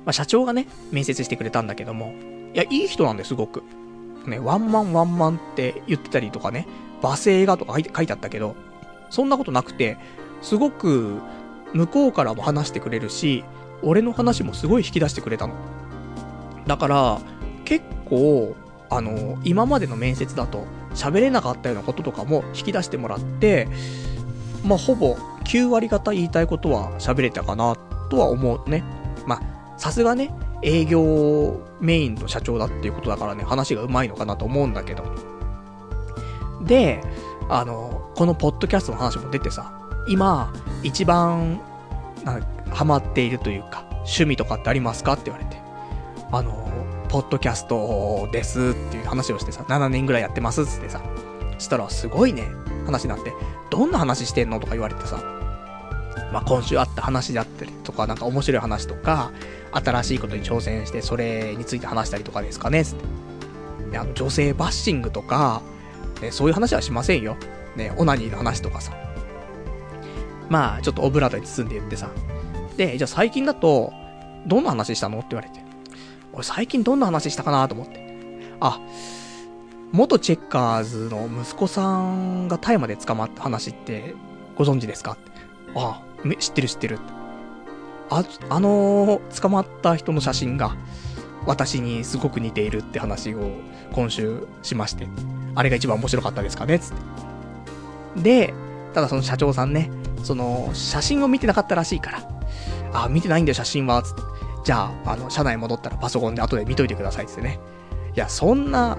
まあ社長がね、面接してくれたんだけども、いや、いい人なんですごく。ね、ワンマンワンマンって言ってたりとかね、罵声がとか書いてあったけど、そんなことなくて、すごく、向こうからも話してくれるし、俺の話もすごい引き出してくれたの。だから、結構、あの、今までの面接だと喋れなかったようなこととかも引き出してもらって、まあ、ほぼ9割方言いたいことは喋れたかなとは思うね。まあ、さすがね、営業メインの社長だっていうことだからね、話が上手いのかなと思うんだけど。で、あの、このポッドキャストの話も出てさ、今、一番、なハマっているというか、趣味とかってありますかって言われて。あの、ポッドキャストですっていう話をしてさ、7年ぐらいやってますっつってさ、したらすごいね、話になって、どんな話してんのとか言われてさ、まあ、今週あった話だったりとか、なんか面白い話とか、新しいことに挑戦して、それについて話したりとかですかね、つって。で、あの、女性バッシングとか、ね、そういう話はしませんよ。ね、オナニーの話とかさ。まあ、ちょっとオブラートに包んで言ってさ。で、じゃあ最近だと、どんな話したのって言われて。俺最近どんな話したかなと思って。あ、元チェッカーズの息子さんが大麻で捕まった話ってご存知ですか？ああ、知ってる知ってる。あ、あのー、捕まった人の写真が私にすごく似ているって話を今週しまして。あれが一番面白かったですかねつって。で、ただその社長さんね、その写真を見てなかったらしいから。あ、見てないんだよ写真は、つって。じゃあ、あの、社内戻ったらパソコンで後で見といてくださいってね。いや、そんな、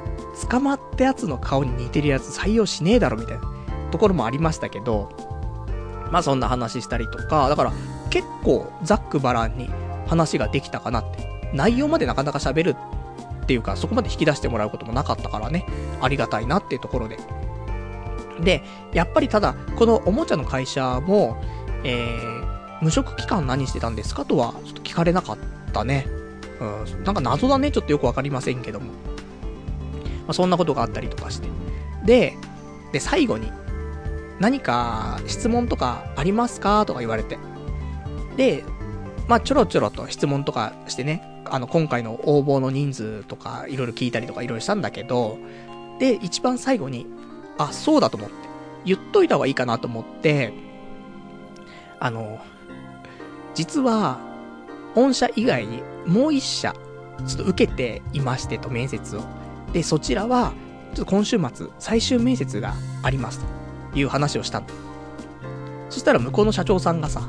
捕まったやつの顔に似てるやつ採用しねえだろ、みたいなところもありましたけど、まあそんな話したりとか、だから結構ざっくばらんに話ができたかなって。内容までなかなか喋るっていうか、そこまで引き出してもらうこともなかったからね、ありがたいなっていうところで。で、やっぱりただ、このおもちゃの会社も、えー、無職期間何してたんですかとは、ちょっと聞かれなかったね。うん、なんか謎だね、ちょっとよくわかりませんけども。まあ、そんなことがあったりとかして。で、で、最後に、何か質問とかありますか？とか言われて。で、まあ、ちょろちょろと質問とかしてね、あの、今回の応募の人数とか、いろいろ聞いたりとかいろいろしたんだけど、で、一番最後に、あ、そうだと思って、言っといた方がいいかなと思って、あの、実は、御社以外にもう一社、ちょっと受けていましてと、面接を。で、そちらは、ちょっと今週末、最終面接がありますと。いう話をしたの。そしたら向こうの社長さんがさ、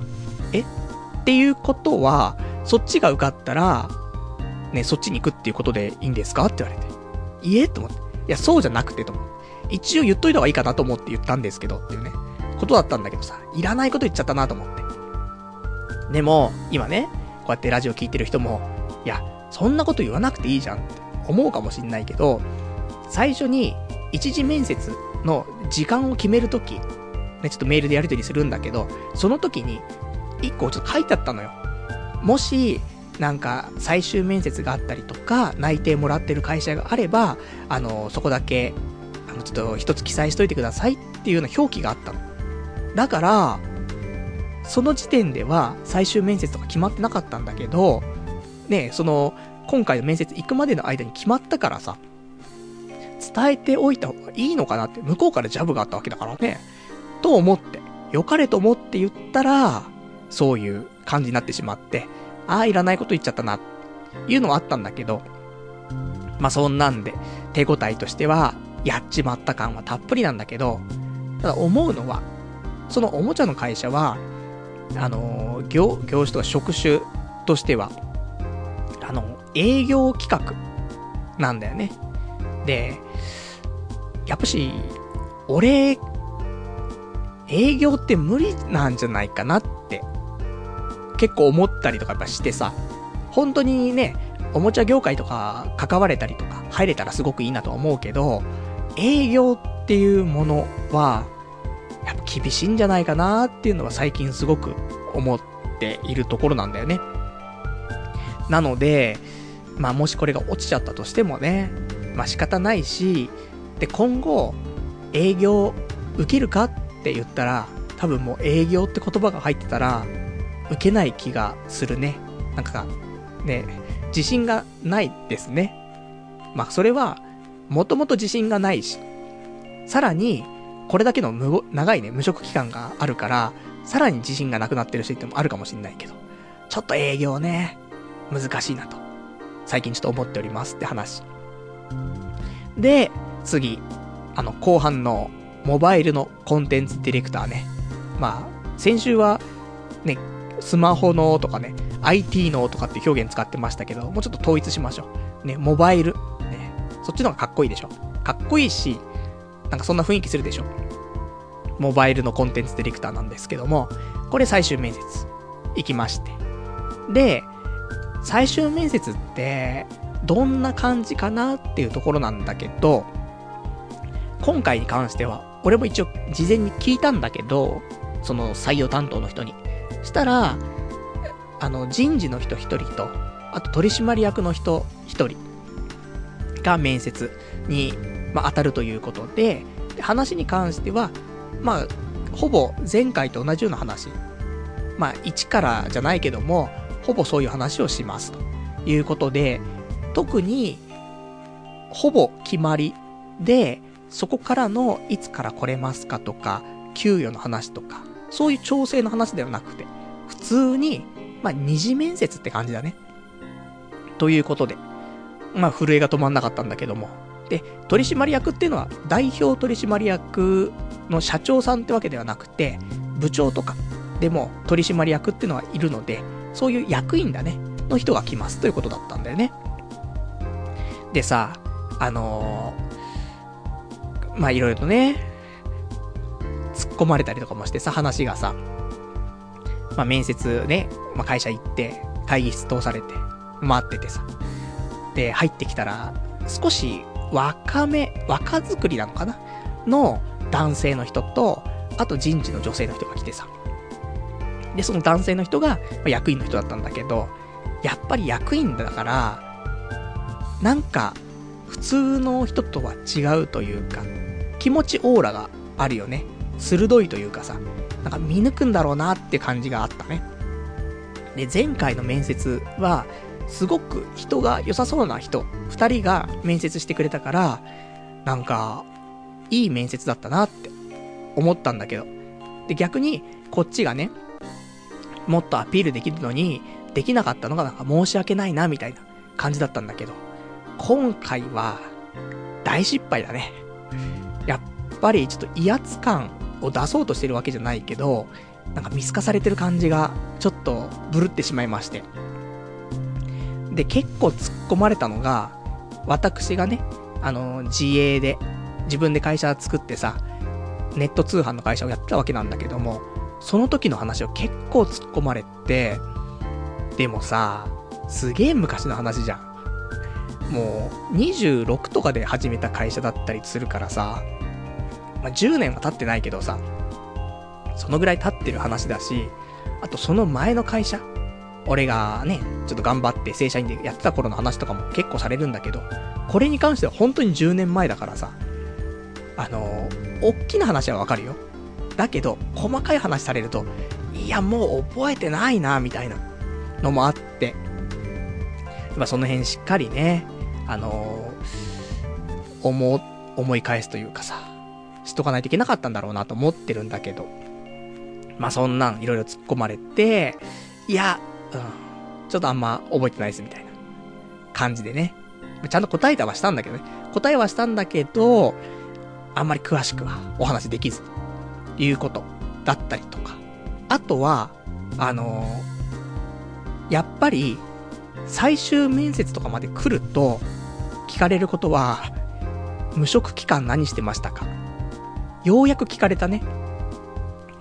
え？っていうことは、そっちが受かったら、ね、そっちに行くっていうことでいいんですか？って言われて。いえ？と思って。いや、そうじゃなくてと思って。一応言っといた方がいいかなと思って言ったんですけどっていうね、ことだったんだけどさ、いらないこと言っちゃったなと思って。でも、今ね、こうやってラジオ聞いてる人も、いや、そんなこと言わなくていいじゃんって思うかもしんないけど、最初に一次面接の時間を決めるとき、ね、ちょっとメールでやり取りするんだけど、その時に、一個ちょっと書いてあったのよ。もし、なんか、最終面接があったりとか、内定もらってる会社があれば、あの、そこだけ、あの、ちょっと一つ記載しといてくださいっていうような表記があったの。だから、その時点では最終面接とか決まってなかったんだけど、ね、その、今回の面接行くまでの間に決まったからさ、伝えておいた方がいいのかなって、向こうからジャブがあったわけだからね。と思って、良かれと思って言ったら、そういう感じになってしまって、ああ、いらないこと言っちゃったな、っていうのはあったんだけど、まあそんなんで、手応えとしては、やっちまった感はたっぷりなんだけど、ただ思うのは、そのおもちゃの会社は、あのー、業、業種とか職種としては、あの、営業企画なんだよね。で、やっぱし、俺、営業って無理なんじゃないかなって結構思ったりとかやっぱしてさ、本当にね、おもちゃ業界とか関われたりとか入れたらすごくいいなと思うけど、営業っていうものは、やっぱ厳しいんじゃないかなっていうのは最近すごく思っているところなんだよね。なので、まあもしこれが落ちちゃったとしてもね、まあ仕方ないし、で今後、営業受けるかって言ったら、多分もう営業って言葉が入ってたら、受けない気がするね。なんか、ね、自信がないですね。まあ、それは、もともと自信がないし、さらに、これだけの無、長いね、無職期間があるから、さらに自信がなくなってるしってもあるかもしんないけど、ちょっと営業ね、難しいなと、最近ちょっと思っておりますって話。で、次、あの、後半の、モバイルのコンテンツディレクターね。まあ、先週は、ね、スマホのとかね、IT のとかって表現使ってましたけど、もうちょっと統一しましょう。ね、モバイル。ね、そっちの方がかっこいいでしょ。かっこいいし、なんかそんな雰囲気するでしょ。モバイルのコンテンツディレクターなんですけども、これ最終面接、行きまして。で、最終面接って、どんな感じかなっていうところなんだけど、今回に関しては、俺も一応事前に聞いたんだけど、その採用担当の人に。したら、あの、人事の人一人と、あと取締役の人一人が面接に、まあ、当たるということで、で話に関しては、まあ、ほぼ前回と同じような話。まあ、一からじゃないけども、ほぼそういう話をしますということで、特に、ほぼ決まりで、そこからのいつから来れますかとか、給与の話とか、そういう調整の話ではなくて、普通に、まあ、二次面接って感じだね。ということで、まあ、震えが止まんなかったんだけども。で、取締役っていうのは、代表取締役の社長さんってわけではなくて、部長とかでも取締役っていうのはいるので、そういう役員だね、の人が来ますということだったんだよね。でさ、あのー、まあ、いろいろとね、突っ込まれたりとかもしてさ、話がさ、まあ、面接ね、まあ、会社行って、会議室通されて、待っててさ。で、入ってきたら、少し若め、若作りなのかな？の男性の人と、あと人事の女性の人が来てさ。で、その男性の人が、ま、役員の人だったんだけど、やっぱり役員だから、なんか、普通の人とは違うというか、気持ちオーラがあるよね。鋭いというかさ、なんか見抜くんだろうなって感じがあったね。で、前回の面接は、すごく人が良さそうな人、二人が面接してくれたから、なんか、いい面接だったなって思ったんだけど。で、逆に、こっちがね、もっとアピールできるのに、できなかったのがなんか申し訳ないな、みたいな感じだったんだけど、今回は、大失敗だね。やっぱりちょっと威圧感を出そうとしてるわけじゃないけど、なんか見透かされてる感じが、ちょっと、ブルってしまいまして。で、結構突っ込まれたのが、私がね、あの、自営で、自分で会社作ってさ、ネット通販の会社をやってたわけなんだけども、その時の話を結構突っ込まれて、でもさ、すげえ昔の話じゃん。もう、26とかで始めた会社だったりするからさ、まあ、10年は経ってないけどさ、そのぐらい経ってる話だし、あとその前の会社、俺がね、ちょっと頑張って正社員でやってた頃の話とかも結構されるんだけど、これに関しては本当に10年前だからさ、あのー、大きな話はわかるよ。だけど、細かい話されると、いや、もう覚えてないな、みたいなのもあって、まその辺しっかりね、あのー、思、思い返すというかさ、しとかないといけなかったんだろうなと思ってるんだけど、まあそんなんいろいろ突っ込まれて、いや、うん、ちょっとあんま覚えてないですみたいな感じでね。ちゃんと答えたはしたんだけどね。答えはしたんだけど、あんまり詳しくはお話できず、いうことだったりとか。あとは、あのー、やっぱり、最終面接とかまで来ると、聞かれることは、無職期間何してましたか？ようやく聞かれたね。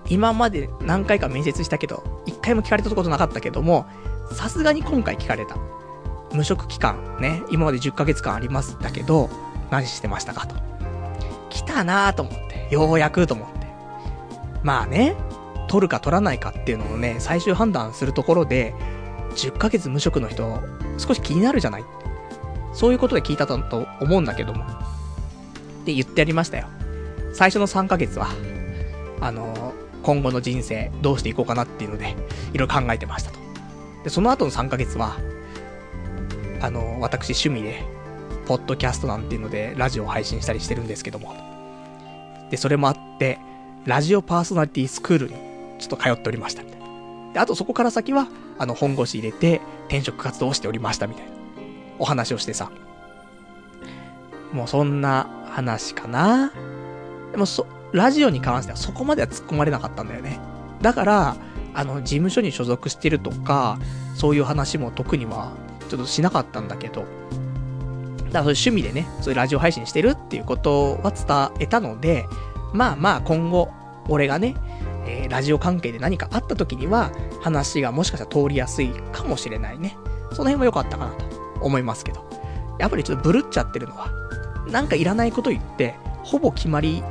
今まで何回か面接したけど、一回も聞かれたことなかったけども、さすがに今回聞かれた。無職期間ね、今まで10ヶ月間ありますだけど、何してましたかと。来たなぁと思って、ようやくと思って。まあね、取るか取らないかっていうのをね、最終判断するところで、10ヶ月無職の人、少し気になるじゃない？そういうことで聞いたと思うんだけども。って言ってやりましたよ。最初の3ヶ月は、あの今後の人生どうしていこうかなっていうので、いろいろ考えてましたと。で、その後の3ヶ月は、あの私趣味で、ポッドキャストなんていうので、ラジオを配信したりしてるんですけども。で、それもあって、ラジオパーソナリティスクールに、ちょっと通っておりましたみたいな。で、あとそこから先は、あの、本腰入れて、転職活動をしておりましたみたいな。お話をしてさ。もうそんな話かな。でもそ、ラジオに関してはそこまでは突っ込まれなかったんだよね。だから、あの、事務所に所属してるとか、そういう話も特には、ちょっとしなかったんだけど、だからそういう趣味でね、そういうラジオ配信してるっていうことは伝えたので、まあまあ今後、俺がね、えー、ラジオ関係で何かあった時には、話がもしかしたら通りやすいかもしれないね。その辺は良かったかなと思いますけど。やっぱりちょっとブルっちゃってるのは、なんかいらないこと言って、ほぼ決まり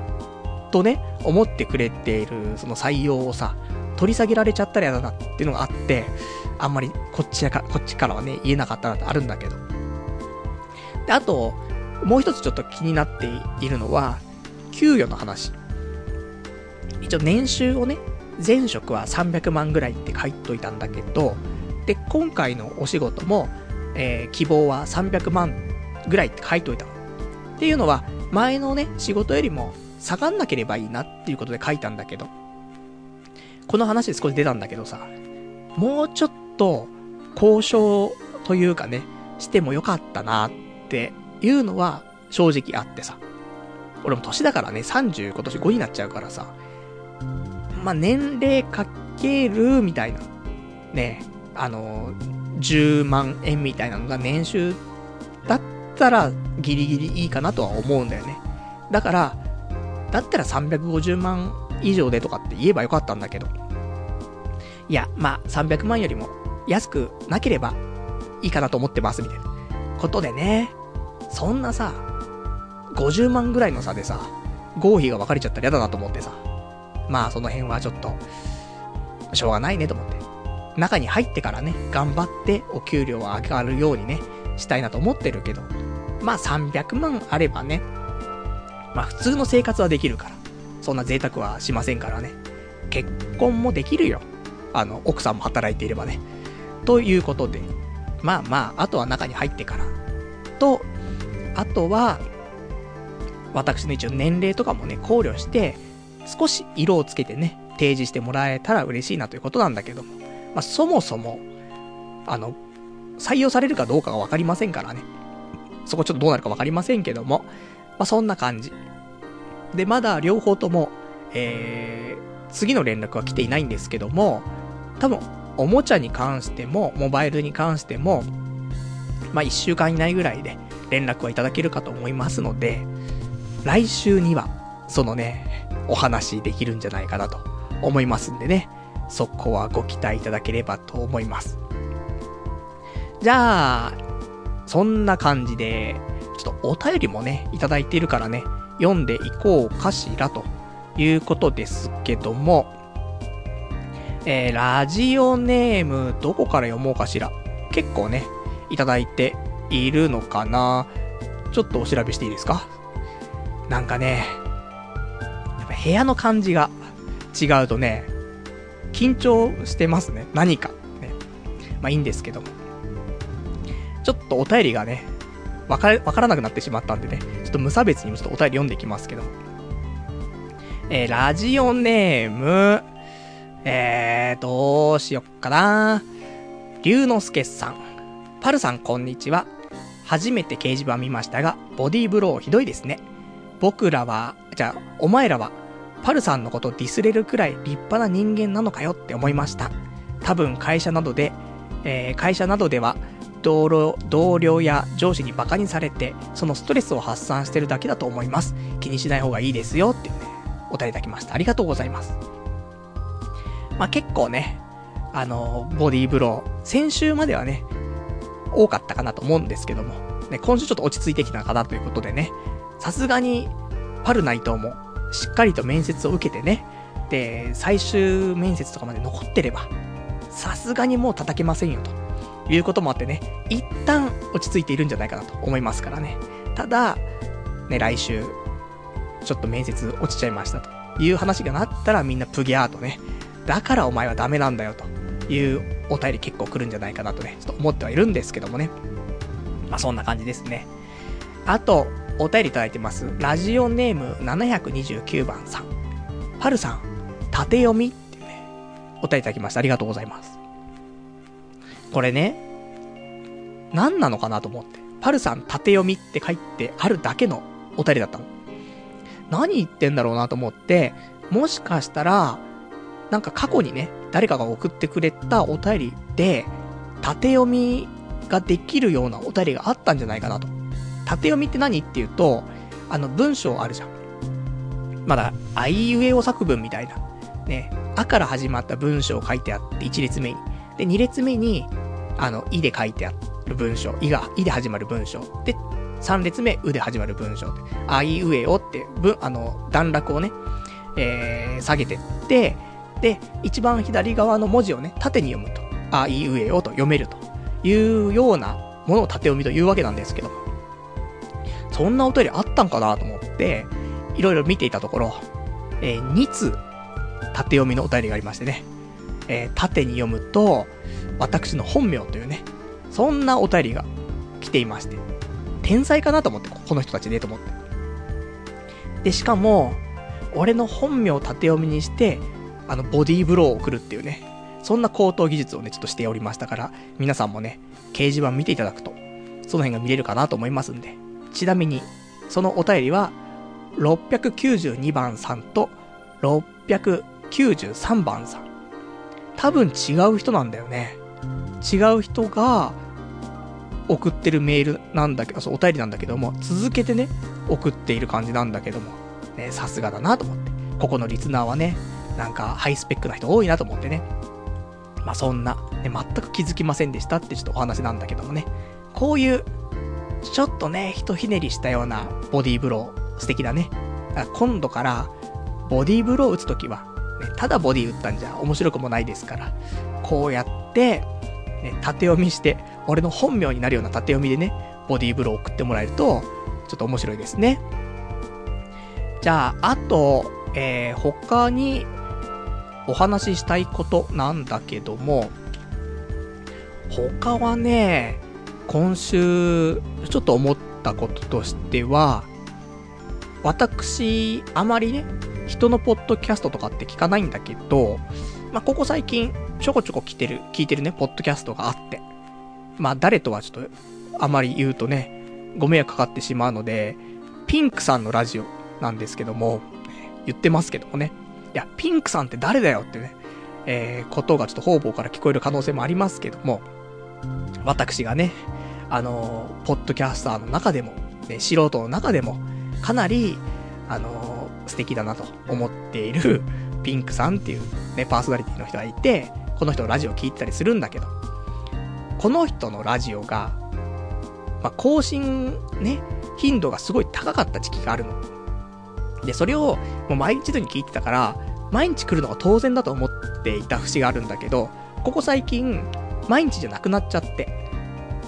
とね、思ってくれている、その採用をさ、取り下げられちゃったら嫌だなっていうのがあって、あんまりこっちやか、こっちからはね、言えなかったなってあるんだけど。で、あと、もう一つちょっと気になっているのは、給与の話。一応年収をね、前職は300万ぐらいって書いといたんだけど、で、今回のお仕事も、えー、希望は300万ぐらいって書いといた。っていうのは、前のね、仕事よりも下がんなければいいなっていうことで書いたんだけど、この話で少し出たんだけどさ、もうちょっと交渉というかね、してもよかったなっていうのは正直あってさ。俺も年だからね、30今年5になっちゃうからさ、まあ、年齢かけるみたいな、ね、あの、10万円みたいなのが年収だったらギリギリいいかなとは思うんだよね。だから、だったら350万以上でとかって言えばよかったんだけど。いや、まあ、300万よりも安くなければいいかなと思ってます、みたいなことでね。そんなさ、50万ぐらいの差でさ、合否が分かれちゃったら嫌だなと思ってさ。まあ、その辺はちょっと、しょうがないねと思って。中に入ってからね、頑張ってお給料を上がるようにね、したいなと思ってるけど、まあ300万あればね、まあ普通の生活はできるから。そんな贅沢はしませんからね。結婚もできるよ。あの、奥さんも働いていればね。ということで。まあまあ、あとは中に入ってから。と、あとは、私の一応年齢とかもね、考慮して、少し色をつけてね、提示してもらえたら嬉しいなということなんだけども。まあ、そもそも、あの、採用されるかどうかがわかりませんからね。そこちょっとどうなるかわかりませんけども、まあ、そんな感じ。で、まだ両方とも、えー、次の連絡は来ていないんですけども、多分、おもちゃに関しても、モバイルに関しても、まあ、一週間以内ぐらいで連絡はいただけるかと思いますので、来週には、そのね、お話できるんじゃないかなと思いますんでね、そこはご期待いただければと思います。じゃあ、そんな感じで、ちょっとお便りもね、いただいているからね、読んでいこうかしらということですけども、えー、ラジオネーム、どこから読もうかしら。結構ね、いただいているのかなちょっとお調べしていいですか？なんかね、やっぱ部屋の感じが違うとね、緊張してますね。何か。ね。まあいいんですけど。ちょっとお便りがね、わかわからなくなってしまったんでね、ちょっと無差別にもちょっとお便り読んでいきますけど。えー、ラジオネーム、えー、どうしよっかな。龍之介さん。パルさんこんにちは。初めて掲示板見ましたが、ボディーブローひどいですね。僕らは、じゃあ、お前らは、パルさんのことディスれるくらい立派な人間なのかよって思いました。多分会社などで、えー、会社などでは、同僚、同僚や上司に馬鹿にされて、そのストレスを発散してるだけだと思います。気にしない方がいいですよってね、お便りいただきました。ありがとうございます。まあ、結構ね、あの、ボディーブロー、先週まではね、多かったかなと思うんですけども、ね、今週ちょっと落ち着いてきたかなということでね、さすがに、パルナイトも、しっかりと面接を受けてね、で、最終面接とかまで残ってれば、さすがにもう叩けませんよと。いうこともあってね、一旦落ち着いているんじゃないかなと思いますからね。ただ、ね、来週、ちょっと面接落ちちゃいましたという話がなったらみんなプギャーとね、だからお前はダメなんだよというお便り結構来るんじゃないかなとね、ちょっと思ってはいるんですけどもね。まあそんな感じですね。あと、お便りいただいてます。ラジオネーム729番さん。パルさん、縦読みっていうね、お便りいただきました。ありがとうございます。これね、何なのかなと思って。パルさん縦読みって書いてあるだけのお便りだったの。何言ってんだろうなと思って、もしかしたら、なんか過去にね、誰かが送ってくれたお便りで、縦読みができるようなお便りがあったんじゃないかなと。縦読みって何っていうと、あの文章あるじゃん。まだ、あいうえお作文みたいな。ね、あから始まった文章を書いてあって、1列目に。で、2列目に、あの、いで書いてある文章、いが、いで始まる文章。で、3列目、うで始まる文章。あいうえおって、文、あの、段落をね、えー、下げてって、で、一番左側の文字をね、縦に読むと、あいうえおと読めるというようなものを縦読みというわけなんですけども。そんなお便りあったんかなと思って、いろいろ見ていたところ、えー、2通、縦読みのお便りがありましてね。えー、縦に読むと、私の本名というね、そんなお便りが来ていまして、天才かなと思って、この人たちでと思って。で、しかも、俺の本名を縦読みにして、あの、ボディーブローを送るっていうね、そんな高等技術をね、ちょっとしておりましたから、皆さんもね、掲示板見ていただくと、その辺が見れるかなと思いますんで。ちなみに、そのお便りは、692番さんと、693番さん。多分違う人なんだよね。違う人が送ってるメールなんだけど、そう、お便りなんだけども、続けてね、送っている感じなんだけども、ね、さすがだなと思って。ここのリスナーはね、なんかハイスペックな人多いなと思ってね。まあそんな、ね、全く気づきませんでしたってちょっとお話なんだけどもね。こういう、ちょっとね、ひとひねりしたようなボディーブロー、素敵だね。だ今度から、ボディーブロー打つときは、ね、ただボディ打ったんじゃ面白くもないですから、こうやって、ね、縦読みして、俺の本名になるような縦読みでね、ボディーブロー送ってもらえると、ちょっと面白いですね。じゃあ、あと、えー、他にお話ししたいことなんだけども、他はね、今週、ちょっと思ったこととしては、私、あまりね、人のポッドキャストとかって聞かないんだけど、まあ、ここ最近、ちょこちょこ来てる、聞いてるね、ポッドキャストがあって。まあ、誰とはちょっと、あまり言うとね、ご迷惑かかってしまうので、ピンクさんのラジオなんですけども、言ってますけどもね。いや、ピンクさんって誰だよってね、えー、ことがちょっと方々から聞こえる可能性もありますけども、私がね、あのー、ポッドキャスターの中でも、ね、素人の中でも、かなり、あのー、素敵だなと思っている、ピンクさんっていうね、パーソナリティの人がいて、この人のラジオを聞いてたりするんだけど、この人のラジオが、まあ、更新ね、頻度がすごい高かった時期があるの。で、それをもう毎日のように聞いてたから、毎日来るのが当然だと思っていた節があるんだけど、ここ最近、毎日じゃなくなっちゃって。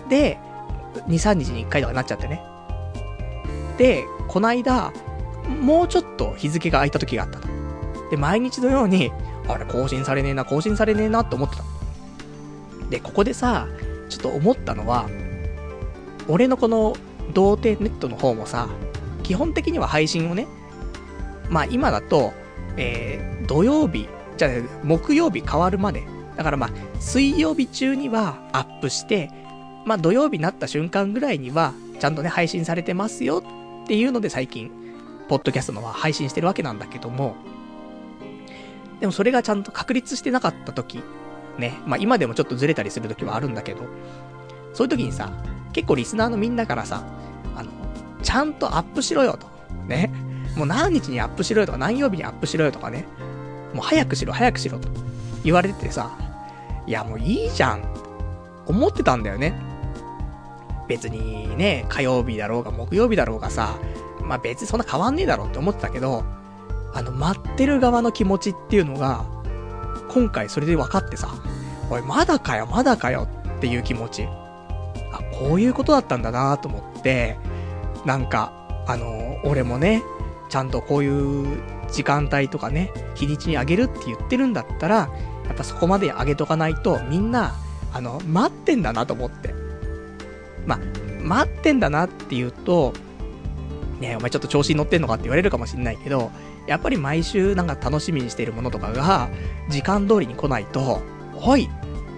で、2、3日に1回とかなっちゃってね。で、こないだ、もうちょっと日付が空いた時があったの。で、毎日のように、あれ、更新されねえな、更新されねえなって思ってた。で、ここでさ、ちょっと思ったのは、俺のこの、童貞ネットの方もさ、基本的には配信をね、まあ今だと、えー、土曜日、じゃあ、木曜日変わるまで。だからまあ、水曜日中にはアップして、まあ土曜日になった瞬間ぐらいには、ちゃんとね、配信されてますよっていうので最近、ポッドキャストのは配信してるわけなんだけども、でもそれがちゃんと確立してなかった時、ね、まあ今でもちょっとずれたりする時はあるんだけど、そういう時にさ、結構リスナーのみんなからさ、あの、ちゃんとアップしろよと。ね。もう何日にアップしろよとか、何曜日にアップしろよとかね。もう早くしろ、早くしろと言われててさ、いやもういいじゃん。思ってたんだよね。別にね、火曜日だろうが木曜日だろうがさ、まあ別にそんな変わんねえだろうって思ってたけど、あの、待ってる側の気持ちっていうのが、今回それで分かってさ、おい、まだかよ、まだかよっていう気持ち。あ、こういうことだったんだなと思って、なんか、あの、俺もね、ちゃんとこういう時間帯とかね、日にちにあげるって言ってるんだったら、やっぱそこまであげとかないと、みんな、あの、待ってんだなと思って。ま、待ってんだなって言うと、ねお前ちょっと調子に乗ってんのかって言われるかもしんないけど、やっぱり毎週なんか楽しみにしているものとかが、時間通りに来ないと、おい、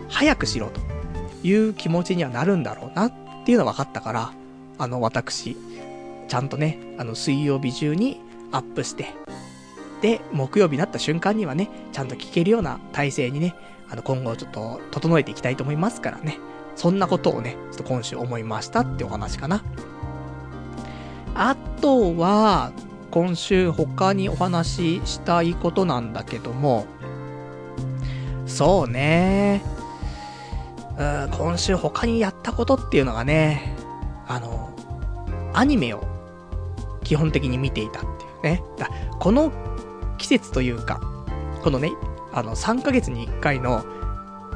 早くしろという気持ちにはなるんだろうなっていうのは分かったから、あの、私、ちゃんとね、あの、水曜日中にアップして、で、木曜日になった瞬間にはね、ちゃんと聞けるような体制にね、あの、今後ちょっと整えていきたいと思いますからね。そんなことをね、ちょっと今週思いましたってお話かな。あとは、今週他にお話ししたいことなんだけども、そうね。ー今週他にやったことっていうのがね、あの、アニメを基本的に見ていたっていうね。だこの季節というか、このね、あの、3ヶ月に1回の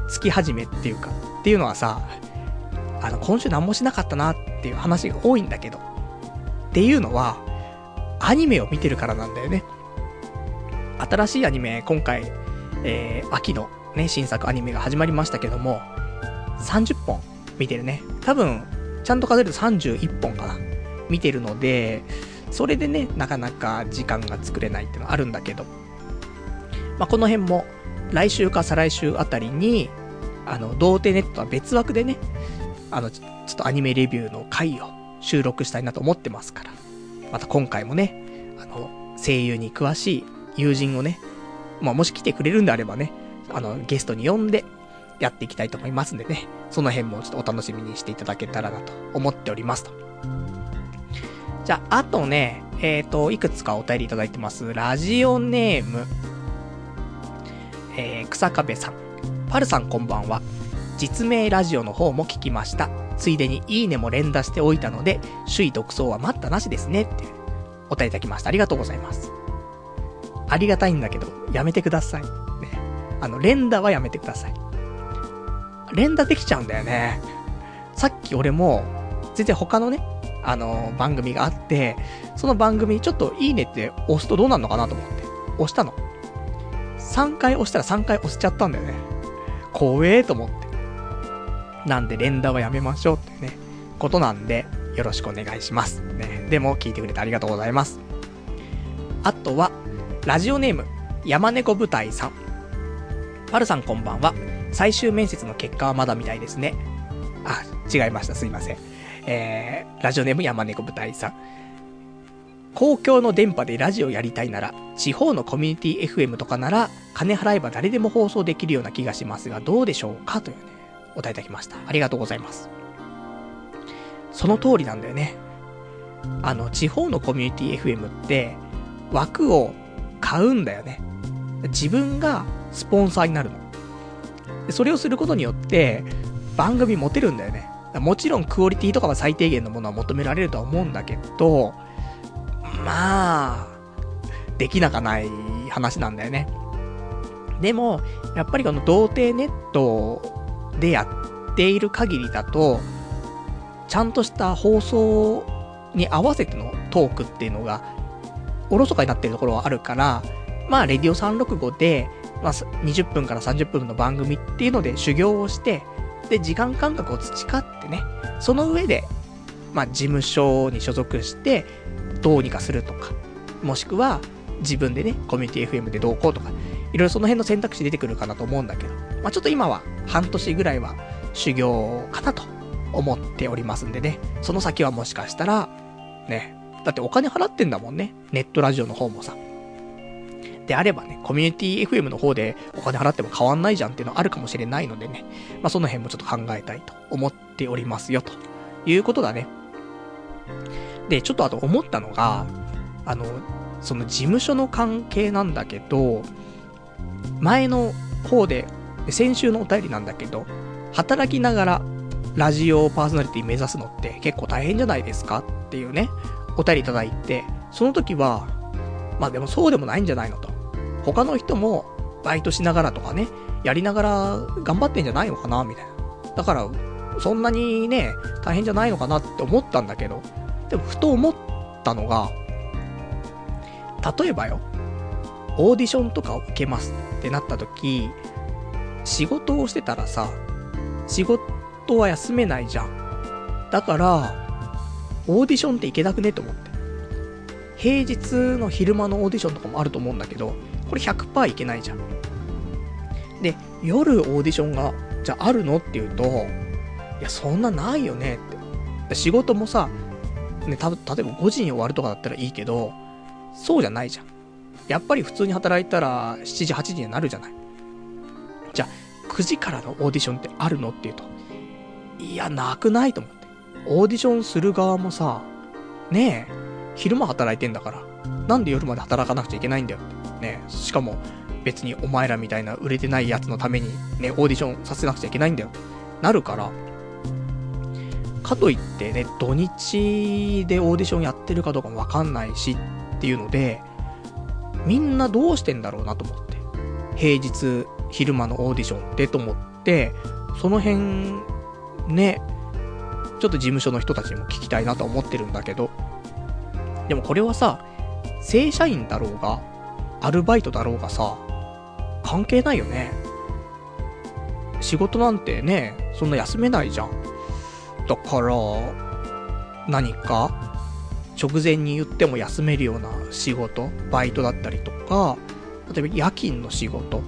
月始めっていうか、っていうのはさ、あの、今週何もしなかったなっていう話が多いんだけど、っていうのは、アニメを見てるからなんだよね。新しいアニメ、今回、えー、秋のね、新作アニメが始まりましたけども、30本見てるね。多分、ちゃんと数えると31本かな。見てるので、それでね、なかなか時間が作れないっていうのはあるんだけど。まあ、この辺も、来週か再来週あたりに、あの、童貞ネットは別枠でね、あの、ちょっとアニメレビューの回を収録したいなと思ってますから。また今回もね、あの、声優に詳しい友人をね、まあ、もし来てくれるんであればね、あの、ゲストに呼んで、やっていきたいと思いますんでね、その辺もちょっとお楽しみにしていただけたらなと思っておりますと。じゃあ、あとね、えっ、ー、と、いくつかお便りいただいてます。ラジオネーム、えー、草壁さん。パルさんこんばんは。実名ラジオの方も聞きました。ついでにいいねも連打しておいたので、首位独走は待ったなしですね。って、お便りいただきました。ありがとうございます。ありがたいんだけど、やめてください。ね。あの、連打はやめてください。連打できちゃうんだよね。さっき俺も、全然他のね、あの番組があって、その番組ちょっといいねって押すとどうなるのかなと思って、押したの。3回押したら3回押しちゃったんだよね。怖えと思って。なんで連打はやめましょうってね、ことなんで、よろしくお願いします。ね。でも聞いてくれてありがとうございます。あとは、ラジオネーム、山猫舞台さん。パルさんこんばんは。最終面接の結果はまだみたいですね。あ、違いました。すいません。えー、ラジオネーム山猫舞台さん。公共の電波でラジオやりたいなら、地方のコミュニティ FM とかなら、金払えば誰でも放送できるような気がしますが、どうでしょうか？というね、お答えいただきました。ありがとうございます。その通りなんだよね。あの、地方のコミュニティ FM って、枠を買うんだよね。自分がスポンサーになるの。それをすることによって、番組持てるんだよね。もちろんクオリティとかは最低限のものは求められるとは思うんだけど、まあ、できなかない話なんだよね。でも、やっぱりこの童貞ネットでやっている限りだと、ちゃんとした放送に合わせてのトークっていうのが、おろそかになってるところはあるから、まあ、レディオ365で、まあ、20分から30分の番組っていうので修行をして、で、時間感覚を培ってね、その上で、まあ、事務所に所属して、どうにかするとか、もしくは、自分でね、コミュニティ FM でどうこうとか、いろいろその辺の選択肢出てくるかなと思うんだけど、まあ、ちょっと今は半年ぐらいは修行かなと思っておりますんでね、その先はもしかしたら、ね、だってお金払ってんだもんね、ネットラジオの方もさ。であればね、コミュニティ FM の方でお金払っても変わんないじゃんっていうのあるかもしれないのでね、まあその辺もちょっと考えたいと思っておりますよ、ということだね。で、ちょっとあと思ったのが、あの、その事務所の関係なんだけど、前の方で、先週のお便りなんだけど、働きながらラジオパーソナリティ目指すのって結構大変じゃないですかっていうね、お便りいただいて、その時は、まあでもそうでもないんじゃないのと。他の人もバイトしながらとかね、やりながら頑張ってんじゃないのかなみたいな。だから、そんなにね、大変じゃないのかなって思ったんだけど、でもふと思ったのが、例えばよ、オーディションとかを受けますってなった時、仕事をしてたらさ、仕事は休めないじゃん。だから、オーディションっていけなくねと思って。平日の昼間のオーディションとかもあると思うんだけど、これ100%いけないじゃん。で、夜オーディションが、じゃああるのって言うと、いや、そんなないよねって。仕事もさ、ね、た、例えば5時に終わるとかだったらいいけど、そうじゃないじゃん。やっぱり普通に働いたら7時、8時にはなるじゃない。じゃあ、9時からのオーディションってあるのって言うと、いや、なくないと思って。オーディションする側もさ、ねえ、昼間働いてんだから、なんで夜まで働かなくちゃいけないんだよって。ね、しかも別にお前らみたいな売れてないやつのためにね、オーディションさせなくちゃいけないんだよ。なるから、かといってね、土日でオーディションやってるかどうかもわかんないしっていうので、みんなどうしてんだろうなと思って。平日、昼間のオーディションってと思って、その辺、ね、ちょっと事務所の人たちにも聞きたいなと思ってるんだけど、でもこれはさ、正社員だろうが、アルバイトだろうがさ、関係ないよね。仕事なんてね、そんな休めないじゃん。だから、何か、直前に言っても休めるような仕事、バイトだったりとか、例えば夜勤の仕事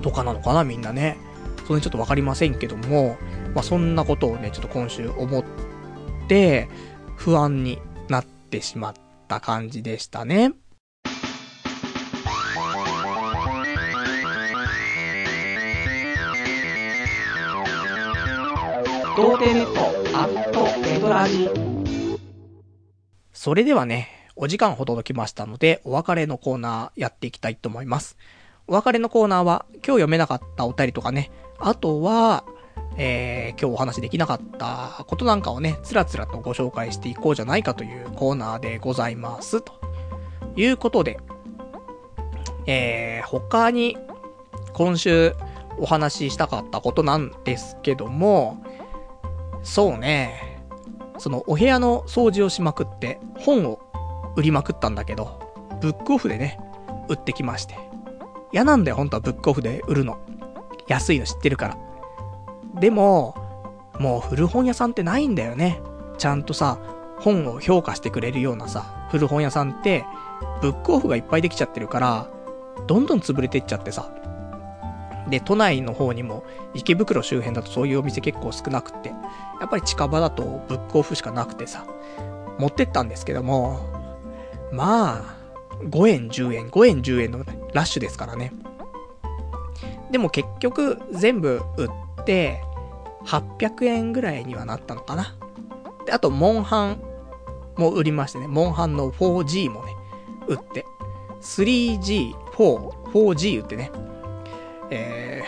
とかなのかな、みんなね。それちょっとわかりませんけども、まあ、そんなことをね、ちょっと今週思って、不安になってしまった感じでしたね。童貞ネットアットネトラジそれではね、お時間ほど届きましたので、お別れのコーナーやっていきたいと思います。お別れのコーナーは、今日読めなかったお便りとかね、あとは、えー、今日お話できなかったことなんかをね、つらつらとご紹介していこうじゃないかというコーナーでございます。ということで、えー、他に、今週お話ししたかったことなんですけども、そうね。そのお部屋の掃除をしまくって本を売りまくったんだけど、ブックオフでね、売ってきまして。嫌なんだよ、本当はブックオフで売るの。安いの知ってるから。でも、もう古本屋さんってないんだよね。ちゃんとさ、本を評価してくれるようなさ、古本屋さんって、ブックオフがいっぱいできちゃってるから、どんどん潰れてっちゃってさ。で、都内の方にも、池袋周辺だとそういうお店結構少なくって、やっぱり近場だとブックオフしかなくてさ、持ってったんですけども、まあ、5円10円、5円10円のラッシュですからね。でも結局全部売って、800円ぐらいにはなったのかな。で、あと、モンハンも売りましてね、モンハンの 4G もね、売って、3G、4、4G 売ってね、え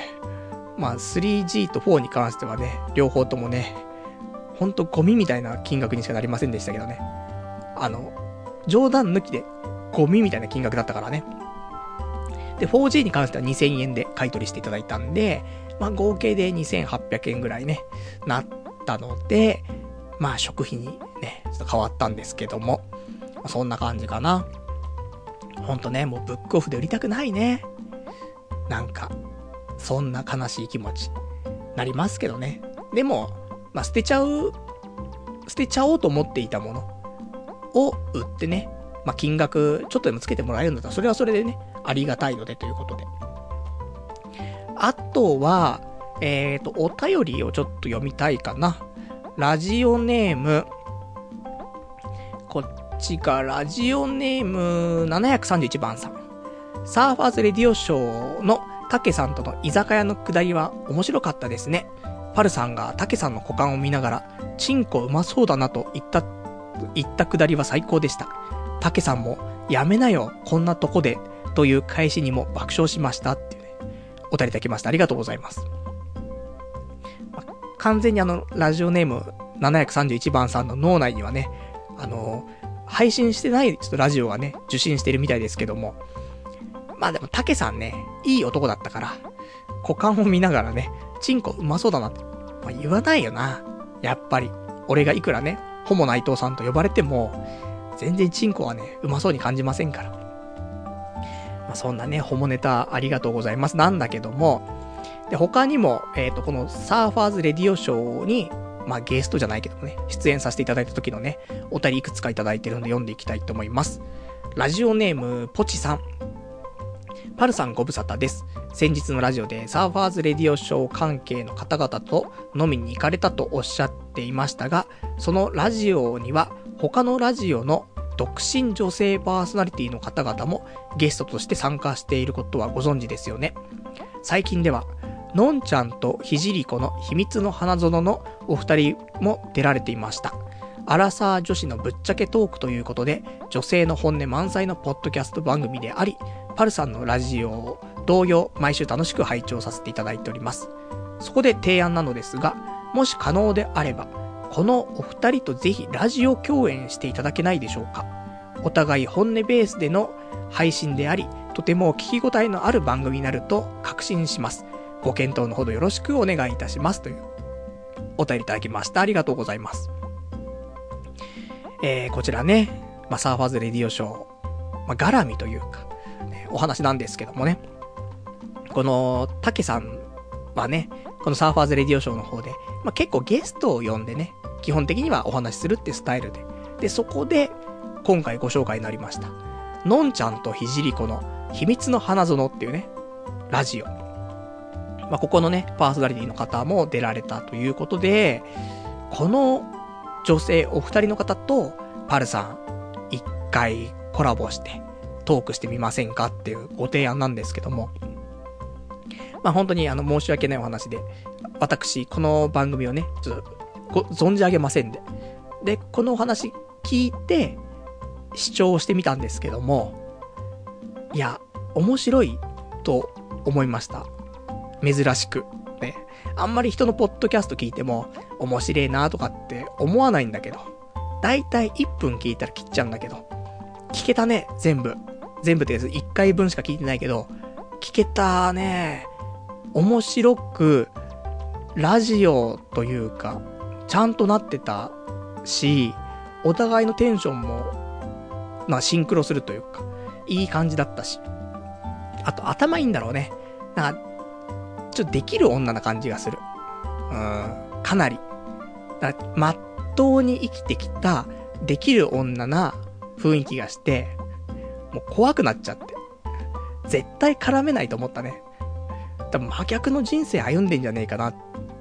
ー、まあ 3G と4に関してはね、両方ともね、ほんとゴミみたいな金額にしかなりませんでしたけどね。あの、冗談抜きでゴミみたいな金額だったからね。で、4G に関しては2000円で買い取りしていただいたんで、まあ合計で2800円ぐらいね、なったので、まあ食費にね、ちょっと変わったんですけども、ま、そんな感じかな。ほんとね、もうブックオフで売りたくないね。なんか、そんな悲しい気持ち、なりますけどね。でも、まあ、捨てちゃう、捨てちゃおうと思っていたものを売ってね、まあ、金額ちょっとでもつけてもらえるんだったら、それはそれでね、ありがたいのでということで。あとは、えっ、ー、と、お便りをちょっと読みたいかな。ラジオネーム、こっちがラジオネーム731番さん。サーファーズレディオショーのタケさんとの居酒屋のくだりは面白かったですね。パルさんがタケさんの股間を見ながら、チンコうまそうだなと言った、言ったくだりは最高でした。タケさんも、やめなよ、こんなとこで、という返しにも爆笑しましたっていうね、お便りいただきました。ありがとうございます。ま完全にあの、ラジオネーム731番さんの脳内にはね、あの配信してないちょっとラジオがね、受信してるみたいですけども、まあでも、タケさんね、いい男だったから、股間を見ながらね、チンコうまそうだなって、まあ、言わないよな。やっぱり。俺がいくらね、ホモ内藤さんと呼ばれても、全然チンコはね、うまそうに感じませんから。まあ、そんなね、ホモネタありがとうございます。なんだけども、で、他にも、えっ、ー、と、このサーファーズレディオショーに、まあ、ゲストじゃないけどね、出演させていただいた時のね、お便りいくつかいただいてるので読んでいきたいと思います。ラジオネーム、ポチさん。パルさんご無沙汰です。先日のラジオでサーファーズレディオショー関係の方々と飲みに行かれたとおっしゃっていましたが、そのラジオには他のラジオの独身女性パーソナリティの方々もゲストとして参加していることはご存知ですよね。最近では、のんちゃんとひじりこの秘密の花園のお二人も出られていました。アラサー女子のぶっちゃけトークということで、女性の本音満載のポッドキャスト番組であり、パルさんのラジオを同様、毎週楽しく拝聴させていただいております。そこで提案なのですが、もし可能であれば、このお二人とぜひラジオ共演していただけないでしょうか？お互い本音ベースでの配信であり、とても聞き応えのある番組になると確信します。ご検討のほどよろしくお願いいたします。という、お便りいただきました。ありがとうございます。えー、こちらね、まあ、サーファーズレディオショー、まあ、絡みというか、ね、お話なんですけどもね、この、たけさんはね、このサーファーズレディオショーの方で、まあ、結構ゲストを呼んでね、基本的にはお話しするってスタイルで。で、そこで、今回ご紹介になりました。のんちゃんとひじりこの秘密の花園っていうね、ラジオ。まあ、ここのね、パーソナリティの方も出られたということで、この女性お二人の方と、パルさん、一回コラボしてトークしてみませんかっていうご提案なんですけども。まあ、本当にあの申し訳ないお話で、私、この番組をね、ちょっと、存じ上げませんで。で、このお話聞いて、視聴してみたんですけども、いや、面白いと思いました。珍しく。あんまり人のポッドキャスト聞いても、面白いなとかって思わないんだけど、だいたい1分聞いたら切っちゃうんだけど、聞けたね、全部。全部って1回分しか聞いてないけど、聞けたね。面白く、ラジオというか、ちゃんとなってたし、お互いのテンションも、まあシンクロするというか、いい感じだったし。あと頭いいんだろうね。なんか、ちょっとできる女な感じがする。うん、かなり。だまっとうに生きてきた、できる女な雰囲気がして、もう怖くなっちゃって。絶対絡めないと思ったね。多分真逆の人生歩んでんじゃねえかなっ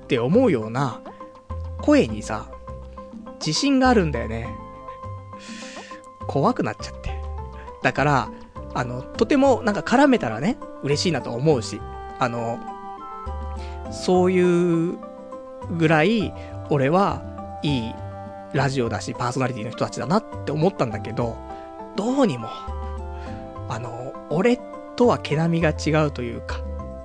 て思うような、声にさ、自信があるんだよね。怖くなっちゃって。だから、あの、とてもなんか絡めたらね、嬉しいなと思うし、あの、そういうぐらい、俺はいいラジオだし、パーソナリティの人たちだなって思ったんだけど、どうにも、あの、俺とは毛並みが違うというか、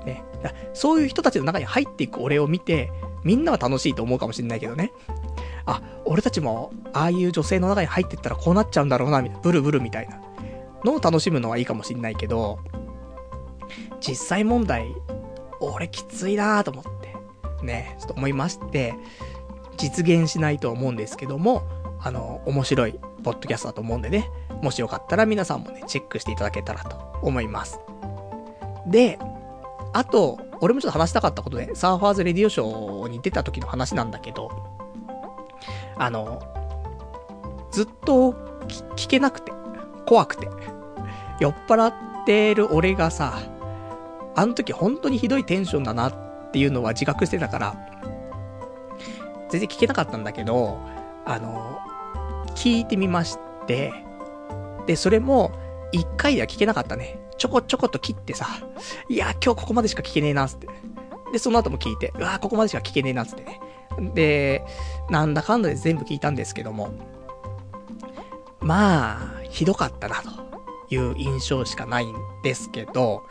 ね。そういう人たちの中に入っていく俺を見て、みんなは楽しいと思うかもしんないけどね。あ、俺たちも、ああいう女性の中に入ってったらこうなっちゃうんだろうな、みたいな、ブルブルみたいなのを楽しむのはいいかもしんないけど、実際問題、俺きついなぁと思って、ね、ちょっと思いまして、実現しないと思うんですけども、あの、面白いポッドキャストだと思うんでね、もしよかったら皆さんもね、チェックしていただけたらと思います。で、あと、俺もちょっと話したかったことで、サーファーズレディオショーに出た時の話なんだけど、あの、ずっと聞けなくて、怖くて、酔っ払ってる俺がさ、あの時本当にひどいテンションだなっていうのは自覚してたから、全然聞けなかったんだけど、あの、聞いてみまして、で、それも、一回では聞けなかったね。ちょこちょこと切ってさ、いや、今日ここまでしか聞けねえな、つって。で、その後も聞いて、うわここまでしか聞けねえな、つってね。で、なんだかんだで全部聞いたんですけども、まあ、ひどかったな、という印象しかないんですけど、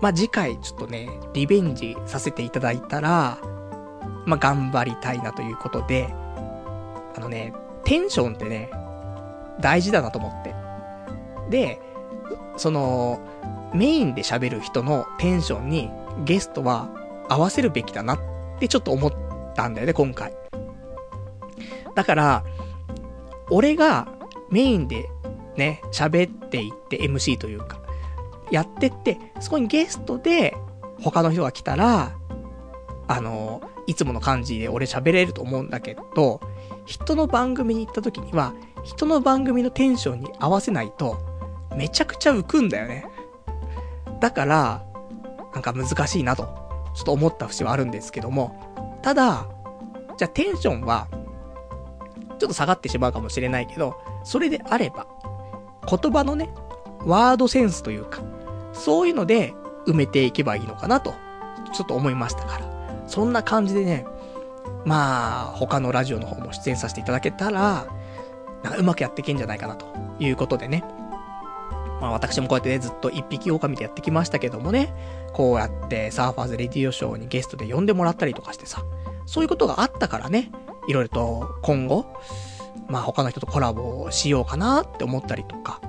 まあ次回ちょっとね、リベンジさせていただいたら、まあ頑張りたいなということで、あのね、テンションってね、大事だなと思って。で、その、メインで喋る人のテンションにゲストは合わせるべきだなってちょっと思ったんだよね、今回。だから、俺がメインでね、喋っていって MC というか、やってって、そこにゲストで他の人が来たら、あの、いつもの感じで俺喋れると思うんだけど、人の番組に行った時には、人の番組のテンションに合わせないと、めちゃくちゃ浮くんだよね。だから、なんか難しいなと、ちょっと思った節はあるんですけども、ただ、じゃあテンションは、ちょっと下がってしまうかもしれないけど、それであれば、言葉のね、ワードセンスというか、そういうので埋めていけばいいのかなと、ちょっと思いましたから。そんな感じでね、まあ、他のラジオの方も出演させていただけたら、なんかうまくやっていけんじゃないかなということでね。まあ私もこうやってね、ずっと一匹狼でやってきましたけどもね、こうやってサーファーズレディオショーにゲストで呼んでもらったりとかしてさ、そういうことがあったからね、いろいろと今後、まあ他の人とコラボしようかなって思ったりとか、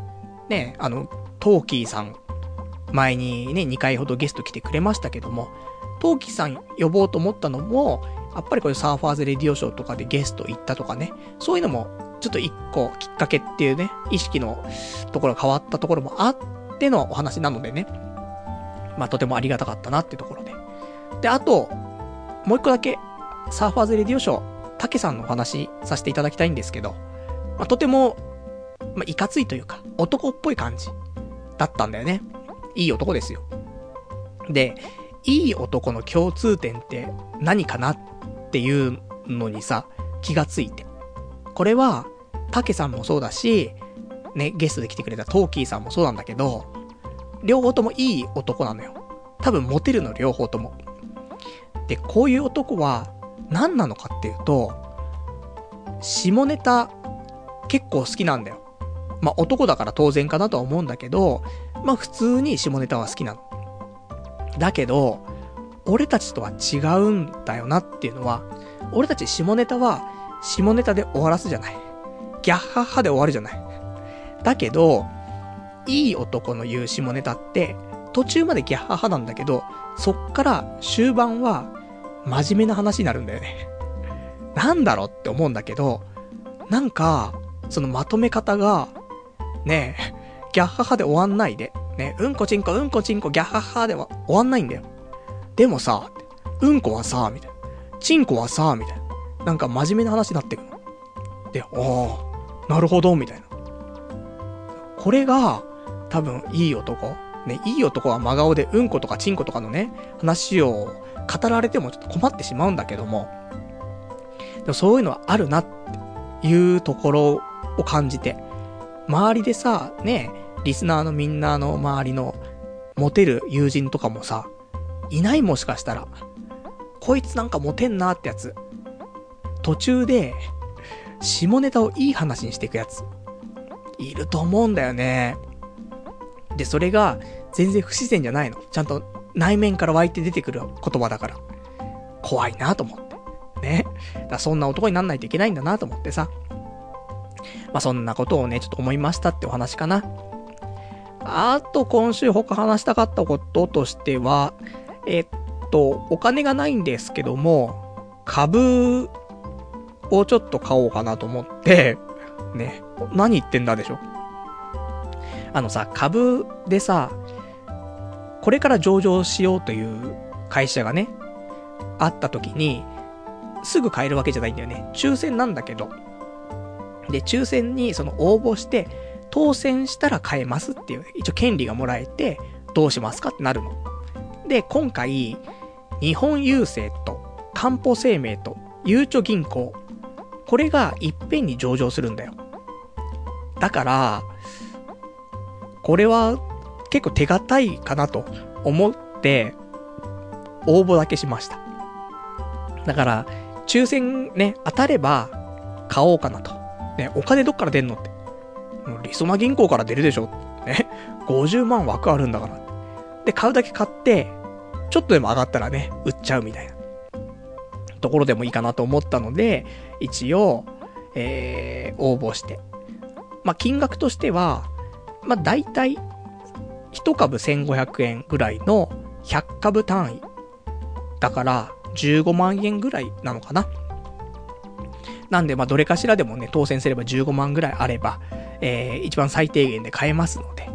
ね、あの、トーキーさん、前にね、2回ほどゲスト来てくれましたけども、トーキーさん呼ぼうと思ったのも、やっぱりこういうサーファーズレディオショーとかでゲスト行ったとかね、そういうのも、ちょっと一個きっかけっていうね、意識のところが変わったところもあってのお話なのでね、まあとてもありがたかったなってところで。で、あと、もう一個だけ、サーファーズレディオショー、タケさんのお話させていただきたいんですけど、まあ、とても、まあ、いかついというか、男っぽい感じだったんだよね。いい男ですよ。で、いい男の共通点って何かなっていうのにさ、気がついて。これは、タケさんもそうだし、ね、ゲストで来てくれたトーキーさんもそうなんだけど、両方ともいい男なのよ。多分モテるの両方とも。で、こういう男は何なのかっていうと、下ネタ結構好きなんだよ。まあ、男だから当然かなとは思うんだけど、まあ、普通に下ネタは好きなの。だけど、俺たちとは違うんだよなっていうのは、俺たち下ネタは下ネタで終わらすじゃない。ギャッハッハで終わるじゃない。だけど、いい男の言う下ネタって、途中までギャッハッハなんだけど、そっから終盤は真面目な話になるんだよね。なんだろうって思うんだけど、なんか、そのまとめ方が、ねえ、ギャッハハで終わんないで、ね、うんこちんこ、うんこちんこ、ギャッハハでは終わんないんだよ。でもさ、うんこはさ、みたいな。ちんこはさ、みたいな。なんか真面目な話になってくの。で、ああ、なるほど、みたいな。これが、多分、いい男。ね、いい男は真顔でうんことかちんことかのね、話を語られてもちょっと困ってしまうんだけども、でもそういうのはあるなっていうところを感じて、周りでさ、ね、リスナーのみんなの周りのモテる友人とかもさ、いないもしかしたら。こいつなんかモテんなってやつ。途中で、下ネタをいい話にしていくやつ。いると思うんだよね。で、それが全然不自然じゃないの。ちゃんと内面から湧いて出てくる言葉だから。怖いなと思って。ね。だそんな男になんないといけないんだなと思ってさ。まあ、そんなことをね、ちょっと思いましたってお話かな。あと、今週他話したかったこととしては、えっと、お金がないんですけども、株をちょっと買おうかなと思って、ね、何言ってんだでしょ。あのさ、株でさ、これから上場しようという会社がね、あった時に、すぐ買えるわけじゃないんだよね。抽選なんだけど。で、抽選にその応募して、当選したら買えますっていう、一応権利がもらえて、どうしますかってなるの。で、今回、日本郵政と、かんぽ生命と、ゆうちょ銀行、これがいっぺんに上場するんだよ。だから、これは結構手堅いかなと思って、応募だけしました。だから、抽選ね、当たれば、買おうかなと。ね、お金どっから出んのって。リソマ銀行から出るでしょね。50万枠あるんだから。で、買うだけ買って、ちょっとでも上がったらね、売っちゃうみたいな。ところでもいいかなと思ったので、一応、えー、応募して。まあ、金額としては、まあ、大体、1株1500円ぐらいの100株単位。だから、15万円ぐらいなのかな。なんで、まあ、どれかしらでもね、当選すれば15万ぐらいあれば、えー、一番最低限で買えますので、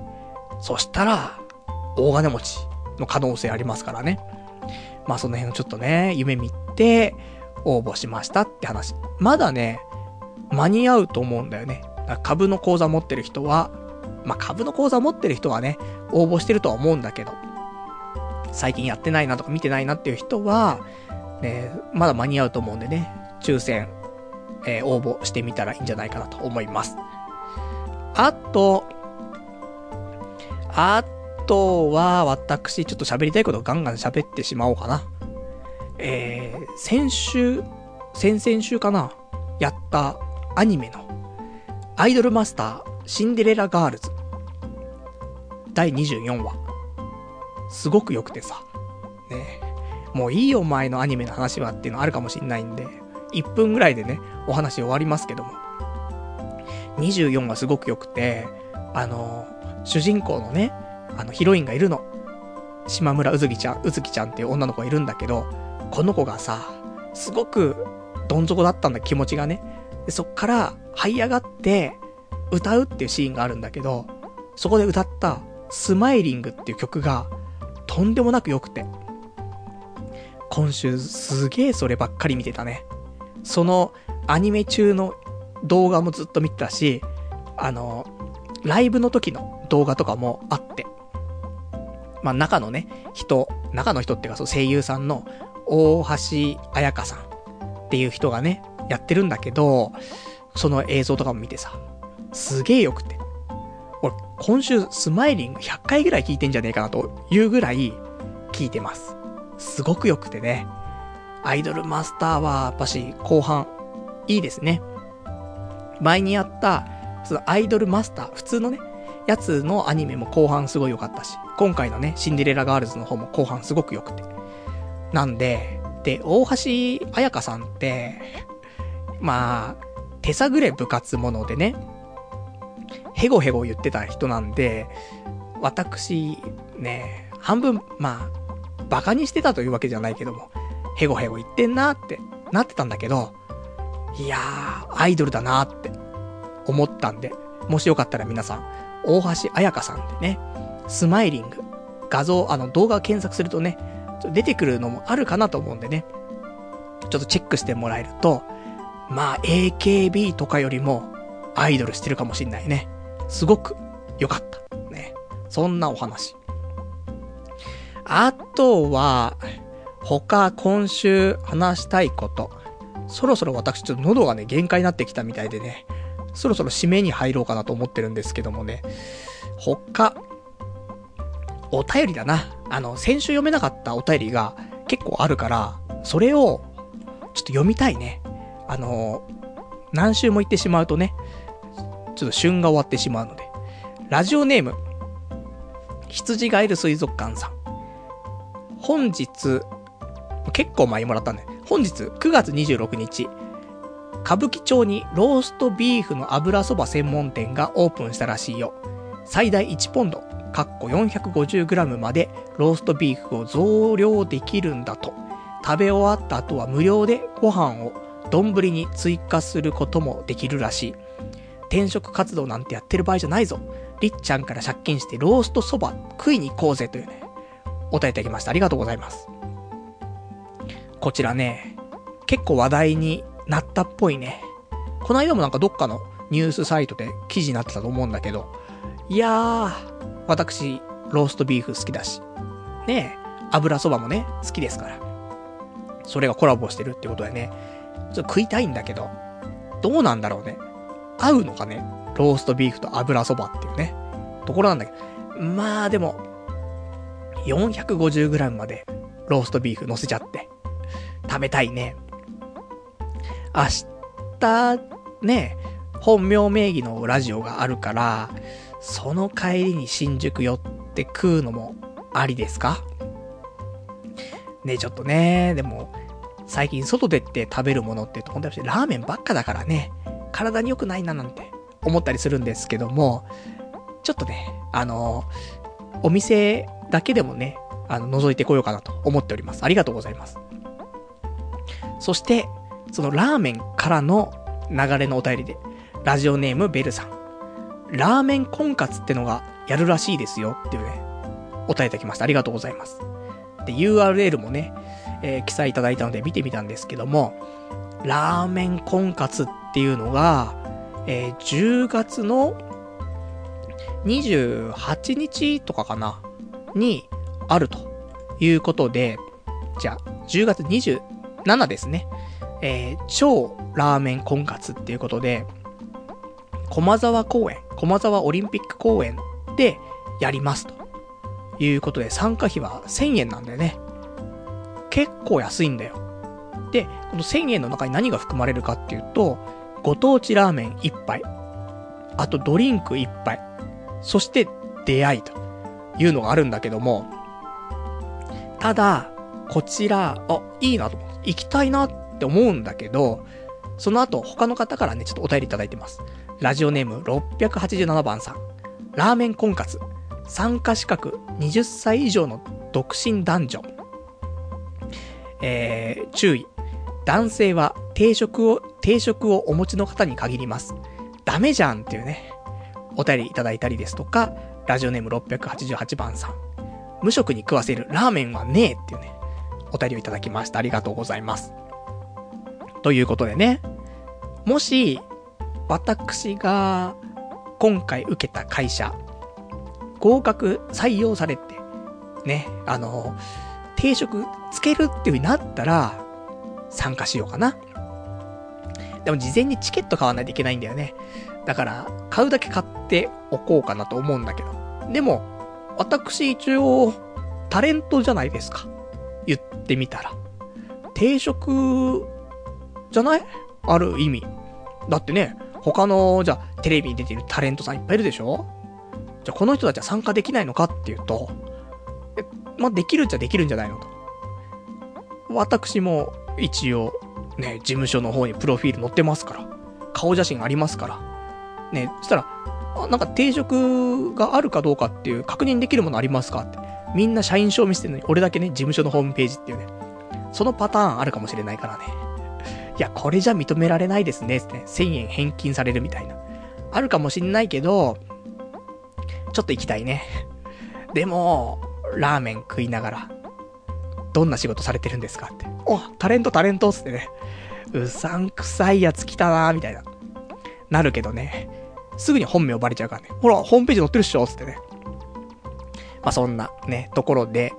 そしたら、大金持ちの可能性ありますからね。まあ、その辺をちょっとね、夢見て、応募しましたって話。まだね、間に合うと思うんだよね。株の口座持ってる人は、まあ、株の口座持ってる人はね、応募してるとは思うんだけど、最近やってないなとか見てないなっていう人は、ね、まだ間に合うと思うんでね、抽選、えー、応募してみたらいいんじゃないかなと思います。あと、あとは、私、ちょっと喋りたいことをガンガン喋ってしまおうかな。えー、先週、先々週かなやったアニメの、アイドルマスター、シンデレラガールズ。第24話。すごく良くてさ。ねもういいよ前のアニメの話はっていうのあるかもしんないんで、1分ぐらいでね、お話終わりますけども。24話すごく良くて、あの、主人公のね、あのヒロインがいるの。島村うずきちゃん、うずきちゃんっていう女の子がいるんだけど、この子がさ、すごくどん底だったんだ、気持ちがね。で、そっから這い上がって、歌うっていうシーンがあるんだけど、そこで歌ったスマイリングっていう曲がとんでもなく良くて。今週すげえそればっかり見てたね。そのアニメ中の動画もずっと見てたし、あの、ライブの時の動画とかもあって。まあ、中のね、人、中の人っていうかそう声優さんの大橋彩香さんっていう人がね、やってるんだけど、その映像とかも見てさ、すげえ良くて。俺、今週スマイリング100回ぐらい聞いてんじゃねえかなというぐらい聞いてます。すごく良くてね。アイドルマスターは、やっぱし、後半、いいですね。前にやった、そのアイドルマスター、普通のね、やつのアニメも後半すごい良かったし、今回のね、シンデレラガールズの方も後半すごく良くて。なんで、で、大橋彩香さんって、まあ、手探れ部活ものでね、ヘゴヘゴ言ってた人なんで、私、ね、半分、まあ、馬鹿にしてたというわけじゃないけども、ヘゴヘゴ言ってんなってなってたんだけど、いやー、アイドルだなって思ったんで、もしよかったら皆さん、大橋彩香さんでね、スマイリング、画像、あの動画を検索するとね、出てくるのもあるかなと思うんでね、ちょっとチェックしてもらえると、まあ AKB とかよりもアイドルしてるかもしんないね。すごく良かった。ね。そんなお話。あとは、他今週話したいこと。そろそろ私ちょっと喉がね、限界になってきたみたいでね、そろそろ締めに入ろうかなと思ってるんですけどもね、他、お便りだな。あの、先週読めなかったお便りが結構あるから、それを、ちょっと読みたいね。あの、何週も言ってしまうとね、ちょっと旬が終わってしまうので。ラジオネーム、羊がいる水族館さん。本日、結構前にもらったんで、本日9月26日、歌舞伎町にローストビーフの油そば専門店がオープンしたらしいよ。最大1ポンド、かっこ 450g までローストビーフを増量できるんだと。食べ終わった後は無料でご飯を丼に追加することもできるらしい。転職活動なんてやってる場合じゃないぞ。りっちゃんから借金してローストそば食いに行こうぜというね、お答えいただきました。ありがとうございます。こちらね、結構話題になったっぽいね。この間もなんかどっかのニュースサイトで記事になってたと思うんだけど、いやー、私、ローストビーフ好きだし、ね油そばもね、好きですから。それがコラボしてるってことでね、ちょっと食いたいんだけど、どうなんだろうね。合うのかねローストビーフと油そばっていうね、ところなんだけど。まあでも、450g までローストビーフ乗せちゃって、食べたいね。明日、ね、本名名義のラジオがあるから、その帰りに新宿寄って食うのもありですか？ねちょっとね、でも、最近外出て食べるものって言うと、本当にラーメンばっかだからね、体に良くないななんて思ったりするんですけども、ちょっとね、あの、お店だけでもね、あの、覗いてこようかなと思っております。ありがとうございます。そして、そのラーメンからの流れのお便りで、ラジオネームベルさん。ラーメン婚活ってのがやるらしいですよっていうね、お便りいただきました。ありがとうございます。で、URL もね、えー、記載いただいたので見てみたんですけども、ラーメン婚活っていうのが、えー、10月の28日とかかなにあるということで、じゃあ、10月7ですね。えー、超ラーメン婚活っていうことで、駒沢公園、駒沢オリンピック公園でやりますということで、参加費は1000円なんだよね。結構安いんだよ。で、この1000円の中に何が含まれるかっていうと、ご当地ラーメン1杯、あとドリンク1杯、そして出会いと。いうのがあるんだけども、ただ、こちら、あ、いいなと思って、行きたいなって思うんだけど、その後、他の方からね、ちょっとお便りいただいてます。ラジオネーム687番さん。ラーメン婚活。参加資格20歳以上の独身男女。えー、注意。男性は定食を、定食をお持ちの方に限ります。ダメじゃんっていうね、お便りいただいたりですとか、ラジオネーム688番さん。無職に食わせるラーメンはねえっていうね、お便りをいただきました。ありがとうございます。ということでね、もし、私が今回受けた会社、合格採用されて、ね、あの、定職つけるっていう風になったら、参加しようかな。でも事前にチケット買わないといけないんだよね。だから、買うだけ買っておこうかなと思うんだけど。でも、私一応、タレントじゃないですか。言ってみたら。定食、じゃない？ある意味。だってね、他の、じゃあ、テレビに出てるタレントさんいっぱいいるでしょ？じゃあ、この人たちは参加できないのかっていうと、え、まあ、できるっちゃできるんじゃないのと。私も、一応、ね、事務所の方にプロフィール載ってますから。顔写真ありますから。ね、そしたら、あなんか定職があるかどうかっていう確認できるものありますかって。みんな社員証見せてるのに、俺だけね、事務所のホームページっていうね。そのパターンあるかもしれないからね。いや、これじゃ認められないですね、ってね。1000円返金されるみたいな。あるかもしんないけど、ちょっと行きたいね。でも、ラーメン食いながら、どんな仕事されてるんですかって。お、タレントタレントっつってね。うさんくさいやつ来たなーみたいな。なるけどね。すぐに本名バレちゃうからね。ほら、ホームページ載ってるっしょつってね。まあ、そんなね、ところで。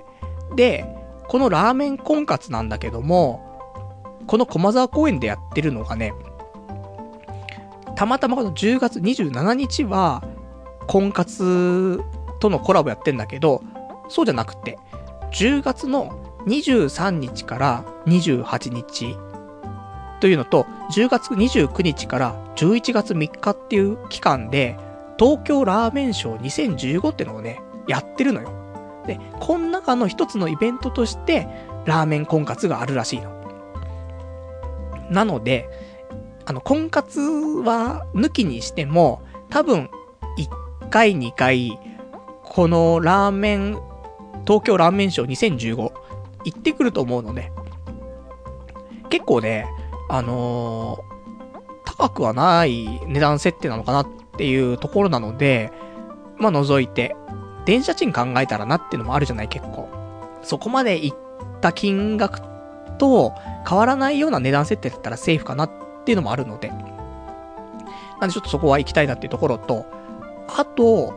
で、このラーメン婚活なんだけども、この駒沢公園でやってるのがね、たまたまこの10月27日は、婚活とのコラボやってんだけど、そうじゃなくて、10月の23日から28日というのと、10月29日から11月3日っていう期間で、東京ラーメンショー2015ってのをね、やってるのよ。で、この中の一つのイベントとして、ラーメン婚活があるらしいの。なので、あの、婚活は抜きにしても、多分、1回2回、このラーメン、東京ラーメンショー2015、行ってくると思うので、結構ね、あのー、高くはない値段設定なのかなっていうところなので、まあ、覗いて、電車賃考えたらなっていうのもあるじゃない結構。そこまで行った金額と変わらないような値段設定だったらセーフかなっていうのもあるので。なんでちょっとそこは行きたいなっていうところと、あと、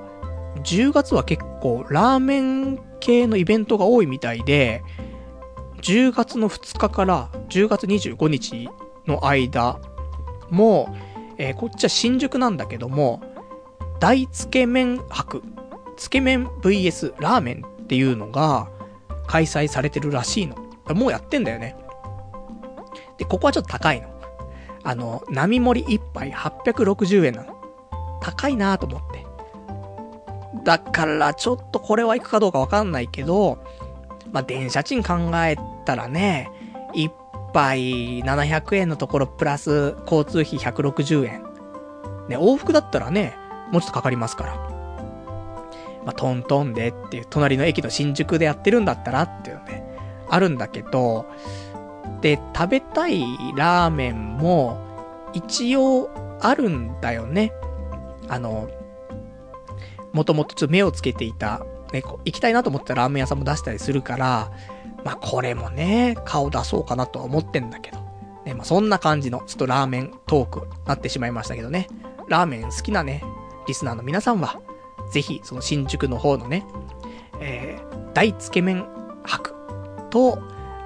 10月は結構ラーメン系のイベントが多いみたいで、10月の2日から10月25日の間も、えー、こっちは新宿なんだけども、大つけ麺博、つけ麺 VS ラーメンっていうのが開催されてるらしいの。もうやってんだよね。で、ここはちょっと高いの。あの、並盛り1杯860円なの。高いなと思って。だから、ちょっとこれは行くかどうかわかんないけど、まあ、電車賃考えたらね、1杯700円のところプラス交通費160円。ね、往復だったらね、もうちょっとかかりますから。まあ、トントンでっていう、隣の駅の新宿でやってるんだったらっていうね、あるんだけど、で、食べたいラーメンも、一応あるんだよね。あの、もともとちょっと目をつけていた、ね、行きたいなと思ったラーメン屋さんも出したりするから、まあこれもね、顔出そうかなとは思ってんだけど。ね、まあそんな感じの、ちょっとラーメントークなってしまいましたけどね。ラーメン好きなね、リスナーの皆さんは、ぜひ、その新宿の方のね、えー、大つけ麺博と、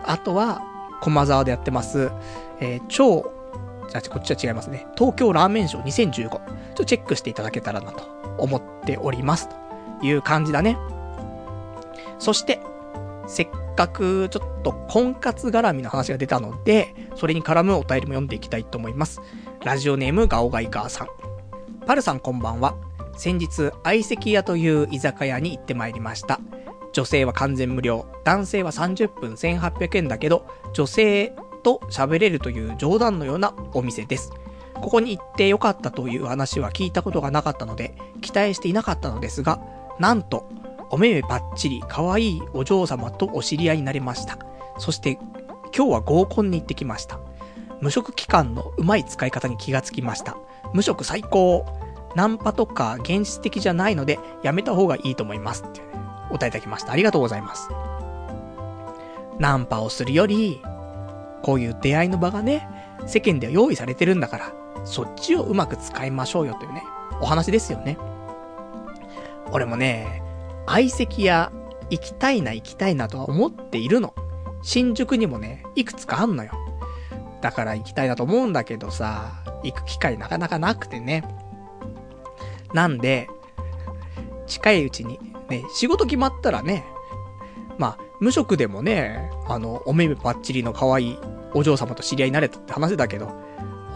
あとは、駒沢でやってます、えー、超、じゃあ、こっちは違いますね。東京ラーメンショー2015。ちょっとチェックしていただけたらなと思っております。という感じだね。そして、せっかくちょっと婚活絡みの話が出たので、それに絡むお便りも読んでいきたいと思います。ラジオネームガオガイガーさん。パルさんこんばんは。先日、相席屋という居酒屋に行ってまいりました。女性は完全無料、男性は30分1800円だけど、女性と喋れるという冗談のようなお店です。ここに行ってよかったという話は聞いたことがなかったので、期待していなかったのですが、なんと、お目目ばっちり可愛いお嬢様とお知り合いになれました。そして、今日は合コンに行ってきました。無職期間のうまい使い方に気がつきました。無職最高ナンパとか現実的じゃないので、やめた方がいいと思います。ってね、お答えいただきました。ありがとうございます。ナンパをするより、こういう出会いの場がね、世間では用意されてるんだから、そっちをうまく使いましょうよというね、お話ですよね。俺もね、相席屋行きたいな行きたいなとは思っているの。新宿にもね、いくつかあんのよ。だから行きたいなと思うんだけどさ、行く機会なかなかなくてね。なんで、近いうちに、ね、仕事決まったらね、まあ、無職でもね、あの、お目目パッチリの可愛いお嬢様と知り合いになれたって話だけど、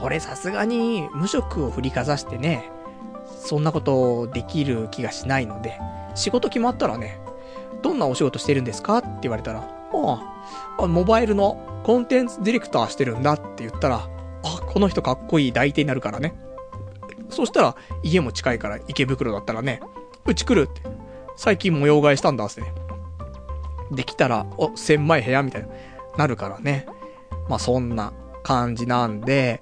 俺さすがに無職を振りかざしてね、そんなことできる気がしないので、仕事決まったらね、どんなお仕事してるんですか？って言われたら、ああ、モバイルのコンテンツディレクターしてるんだって言ったら、あ、この人かっこいい代替になるからね。そしたら、家も近いから池袋だったらね、うち来るって。最近模様替えしたんだってね。できたら、お、狭い部屋みたいな、なるからね。まあそんな感じなんで、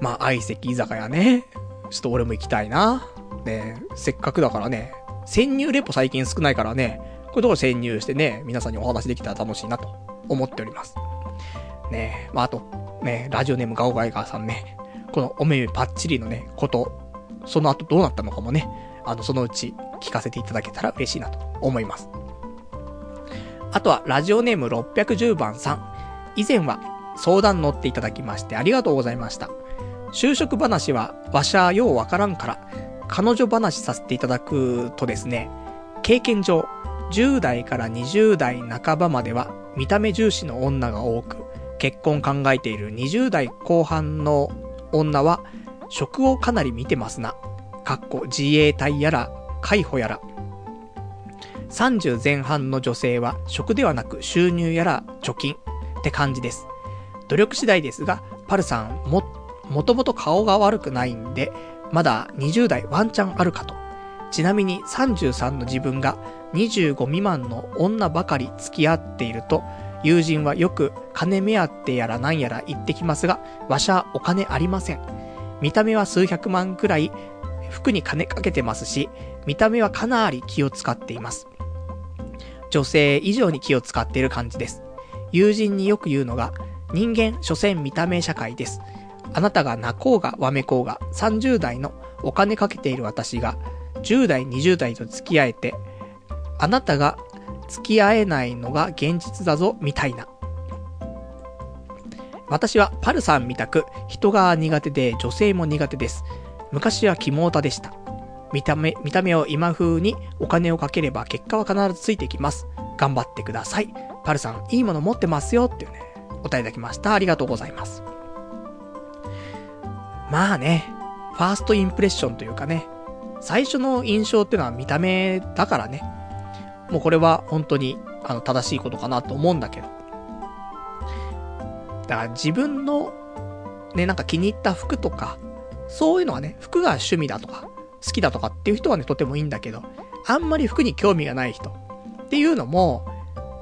まあ相席居酒屋ね。ちょっと俺も行きたいな。ねせっかくだからね。潜入レポ最近少ないからね。こういうところ潜入してね、皆さんにお話できたら楽しいなと思っております。ねまああと、ねラジオネームガオガイガーさんね。このお目目パッチリのね、こと、その後どうなったのかもね、あの、そのうち聞かせていただけたら嬉しいなと思います。あとは、ラジオネーム610番さん。以前は相談乗っていただきましてありがとうございました。就職話は、わしゃようわからんから、彼女話させていただくとですね、経験上、10代から20代半ばまでは見た目重視の女が多く、結婚考えている20代後半の女は、職をかなり見てますな。かっこ自衛隊やら、介護やら。30前半の女性は職ではなく収入やら貯金って感じです。努力次第ですが、パルさんも、もともと顔が悪くないんで、まだ20代ワンチャンあるかと。ちなみに33の自分が25未満の女ばかり付き合っていると、友人はよく金目当てやらなんやら言ってきますが、わしゃお金ありません。見た目は数百万くらい服に金かけてますし、見た目はかなり気を使っています。女性以上に気を使っている感じです。友人によく言うのが、人間、所詮見た目社会です。あなたが泣こうがわめこうが30代のお金かけている私が10代、20代と付き合えて、あなたが付き合えないのが現実だぞ、みたいな。私はパルさんみたく人が苦手で女性も苦手です。昔はキモータでした。見た目、見た目を今風にお金をかければ結果は必ずついてきます。頑張ってください。パルさん、いいもの持ってますよっていうね、お答えいただきました。ありがとうございます。まあね、ファーストインプレッションというかね、最初の印象っていうのは見た目だからね。もうこれは本当に、あの、正しいことかなと思うんだけど。だから自分の、ね、なんか気に入った服とか、そういうのはね、服が趣味だとか、好きだとかっていう人はね、とてもいいんだけど、あんまり服に興味がない人っていうのも、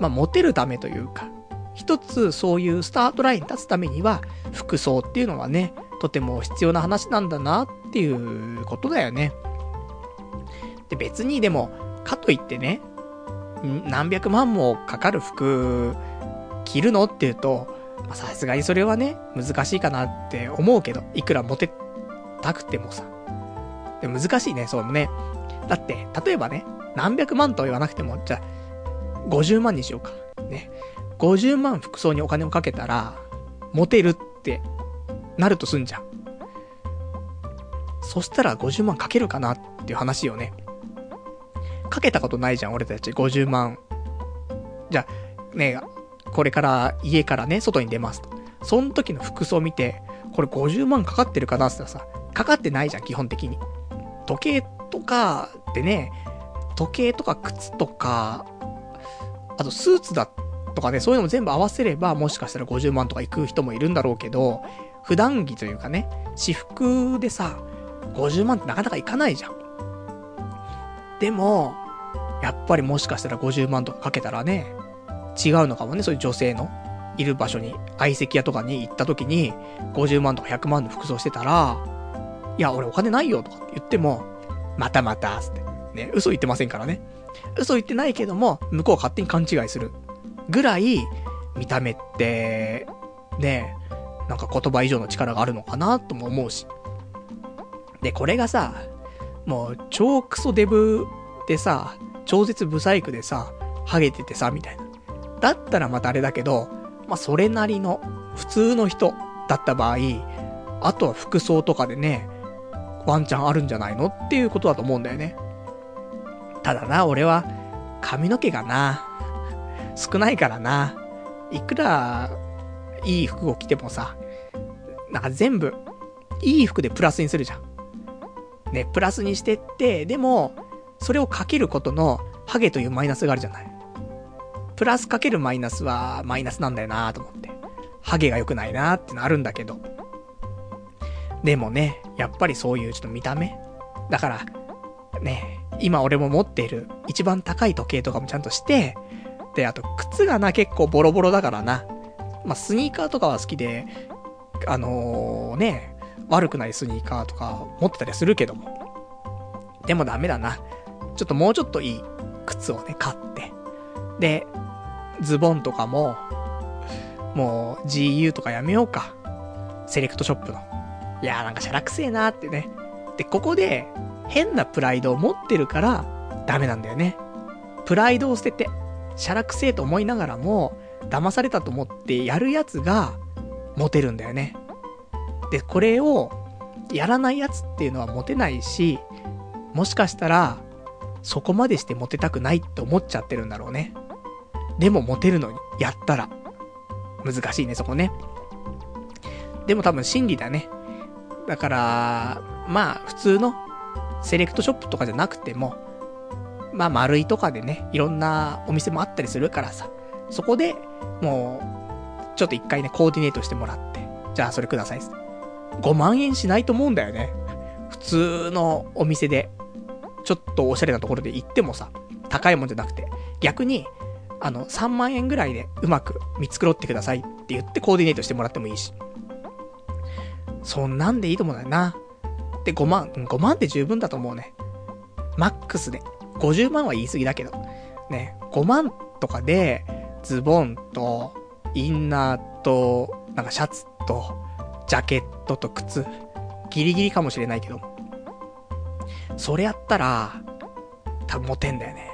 まあ、モテるためというか、一つそういうスタートラインに立つためには、服装っていうのはね、とても必要な話なんだなっていうことだよね。で、別にでも、かといってね、何百万もかかる服、着るのっていうと、さすがにそれはね、難しいかなって思うけど、いくらモテたくてもさ。で難しいね、そうね。だって、例えばね、何百万とは言わなくても、じゃあ、50万にしようか。ね。50万服装にお金をかけたら、モテるってなるとすんじゃん。そしたら50万かけるかなっていう話よね。かけたことないじゃん、俺たち50万。じゃあ、ね、これから家からね、外に出ますと。その時の服装見て、これ50万かかってるかなって言ったらさ、かかってないじゃん、基本的に。時計とかでね、時計とか靴とか、あとスーツだとかね、そういうのも全部合わせれば、もしかしたら50万とか行く人もいるんだろうけど、普段着というかね、私服でさ、50万ってなかなかいかないじゃん。でも、やっぱりもしかしたら50万とかかけたらね、違うのかもね、そういう女性のいる場所に、相席屋とかに行った時に、50万とか100万の服装してたら、いや、俺お金ないよとかって言っても、またまた、つって。ね、嘘言ってませんからね。嘘言ってないけども、向こう勝手に勘違いする。ぐらい、見た目って、ね、なんか言葉以上の力があるのかなとも思うし。で、これがさ、もう、超クソデブでさ、超絶ブサイクでさ、ハゲててさ、みたいな。だったらまたあれだけど、まあ、それなりの、普通の人だった場合、あとは服装とかでね、ワンチャンあるんじゃないの？っていうことだと思うんだよね。ただな、俺は、髪の毛がな、少ないからな、いくら、いい服を着てもさ、なんか全部、いい服でプラスにするじゃん。ね、プラスにしてって、でも、それをかけることの、ハゲというマイナスがあるじゃない。プラスかけるマイナスは、マイナスなんだよなと思って。ハゲが良くないなってのあるんだけど。でもね、やっぱりそういうちょっと見た目だから、ね、今俺も持っている一番高い時計とかもちゃんとして、で、あと靴がな、結構ボロボロだからな。まあ、スニーカーとかは好きで、あのー、ね、悪くないスニーカーとか持ってたりするけども。でもダメだな。ちょっともうちょっといい靴をね、買って。で、ズボンとかも、もう GU とかやめようか。セレクトショップの。いやーなんかシャラくせえなーってね。で、ここで変なプライドを持ってるからダメなんだよね。プライドを捨てて、シャラくせえと思いながらも、騙されたと思ってやるやつがモテるんだよね。で、これをやらないやつっていうのはモテないし、もしかしたら、そこまでしてモテたくないって思っちゃってるんだろうね。でもモテるのに、やったら。難しいね、そこね。でも多分真理だね。だから、まあ、普通のセレクトショップとかじゃなくても、まあ、丸いとかでね、いろんなお店もあったりするからさ、そこでもう、ちょっと一回ね、コーディネートしてもらって、じゃあそれください5万円しないと思うんだよね。普通のお店で、ちょっとおしゃれなところで行ってもさ、高いもんじゃなくて、逆に、あの、3万円ぐらいでうまく見繕ってくださいって言ってコーディネートしてもらってもいいし。そんなんでいいと思うんだよな。で、5万、5万って十分だと思うね。マックスで。50万は言い過ぎだけど。ね、5万とかで、ズボンと、インナーと、なんかシャツと、ジャケットと靴。ギリギリかもしれないけど。それやったら、多分モテんだよね。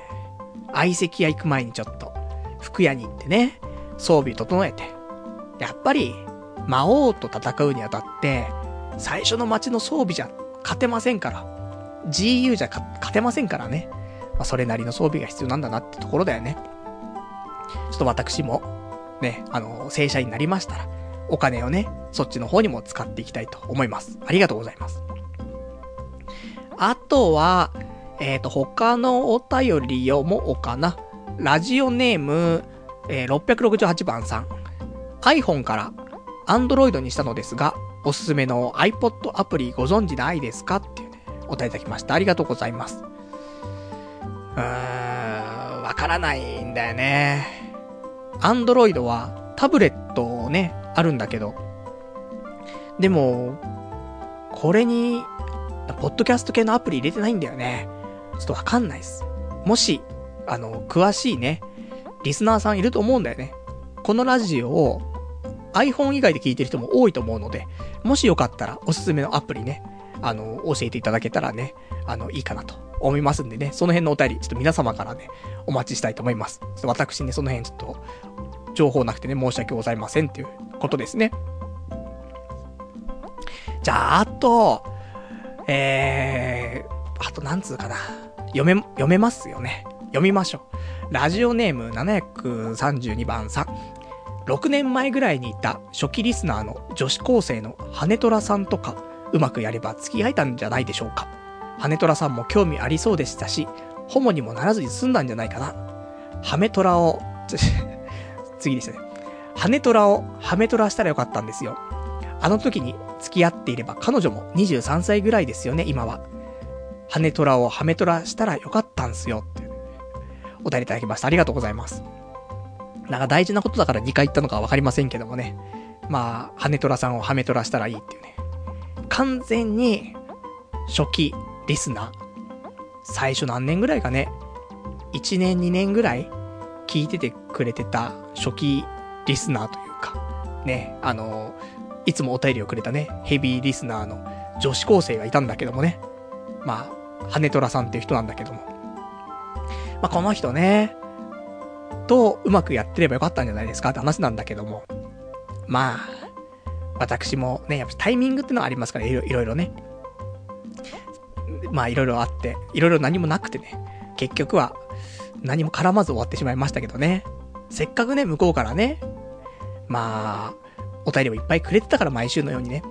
相席屋行く前にちょっと、服屋に行ってね、装備整えて。やっぱり、魔王と戦うにあたって、最初の街の装備じゃ勝てませんから。GU じゃ勝てませんからね。まあ、それなりの装備が必要なんだなってところだよね。ちょっと私も、ね、あの、正社員になりましたら、お金をね、そっちの方にも使っていきたいと思います。ありがとうございます。あとは、えっ、ー、と、他のお便りをもおかな。ラジオネーム、えー、668番さん。iPhone から Android にしたのですが、おすすめの iPod アプリご存知ないですかっていうね、お便りいただきました。ありがとうございます。うーん、わからないんだよね。Android はタブレットね、あるんだけど。でも、これに、ポッドキャスト系のアプリ入れてないんだよね。ちょっとわかんないっす。もし、あの、詳しいね、リスナーさんいると思うんだよね。このラジオを iPhone 以外で聞いてる人も多いと思うので、もしよかったらおすすめのアプリね、あの、教えていただけたらね、あの、いいかなと思いますんでね、その辺のお便り、ちょっと皆様からね、お待ちしたいと思います。ちょっと私ね、その辺ちょっと、情報なくてね、申し訳ございませんっていうことですね。じゃあ、あと、えー、あとなんつうかな。読め、読めますよね。読みましょう。ラジオネーム732番さん。6年前ぐらいにいた初期リスナーの女子高生の羽虎さんとか、うまくやれば付き合えたんじゃないでしょうか。羽虎さんも興味ありそうでしたし、ホモにもならずに済んだんじゃないかな。ハメトラを、次でしたね。羽虎をハメトラしたらよかったんですよ。あの時に付き合っていれば彼女も23歳ぐらいですよね、今は。羽虎をハメトラしたらよかったんすよって。お便りいただきました。ありがとうございます。なんか大事なことだから2回言ったのかわかりませんけどもね。まあ、羽虎さんをハメトラしたらいいっていうね。完全に、初期リスナー。最初何年ぐらいかね。1年2年ぐらい聞いててくれてた初期リスナーというか、ね、あの、いつもお便りをくれたね、ヘビーリスナーの女子高生がいたんだけどもね。まあ、羽虎さんっていう人なんだけども。まあ、この人ね、とうまくやってればよかったんじゃないですかって話なんだけども。まあ、私もね、やっぱタイミングってのはありますから、いろいろいろね。まあいろいろあって、いろいろ何もなくてね、結局は何も絡まず終わってしまいましたけどね。せっかくね、向こうからね、まあ、お便りをいっぱいくれてたから毎週のようにね、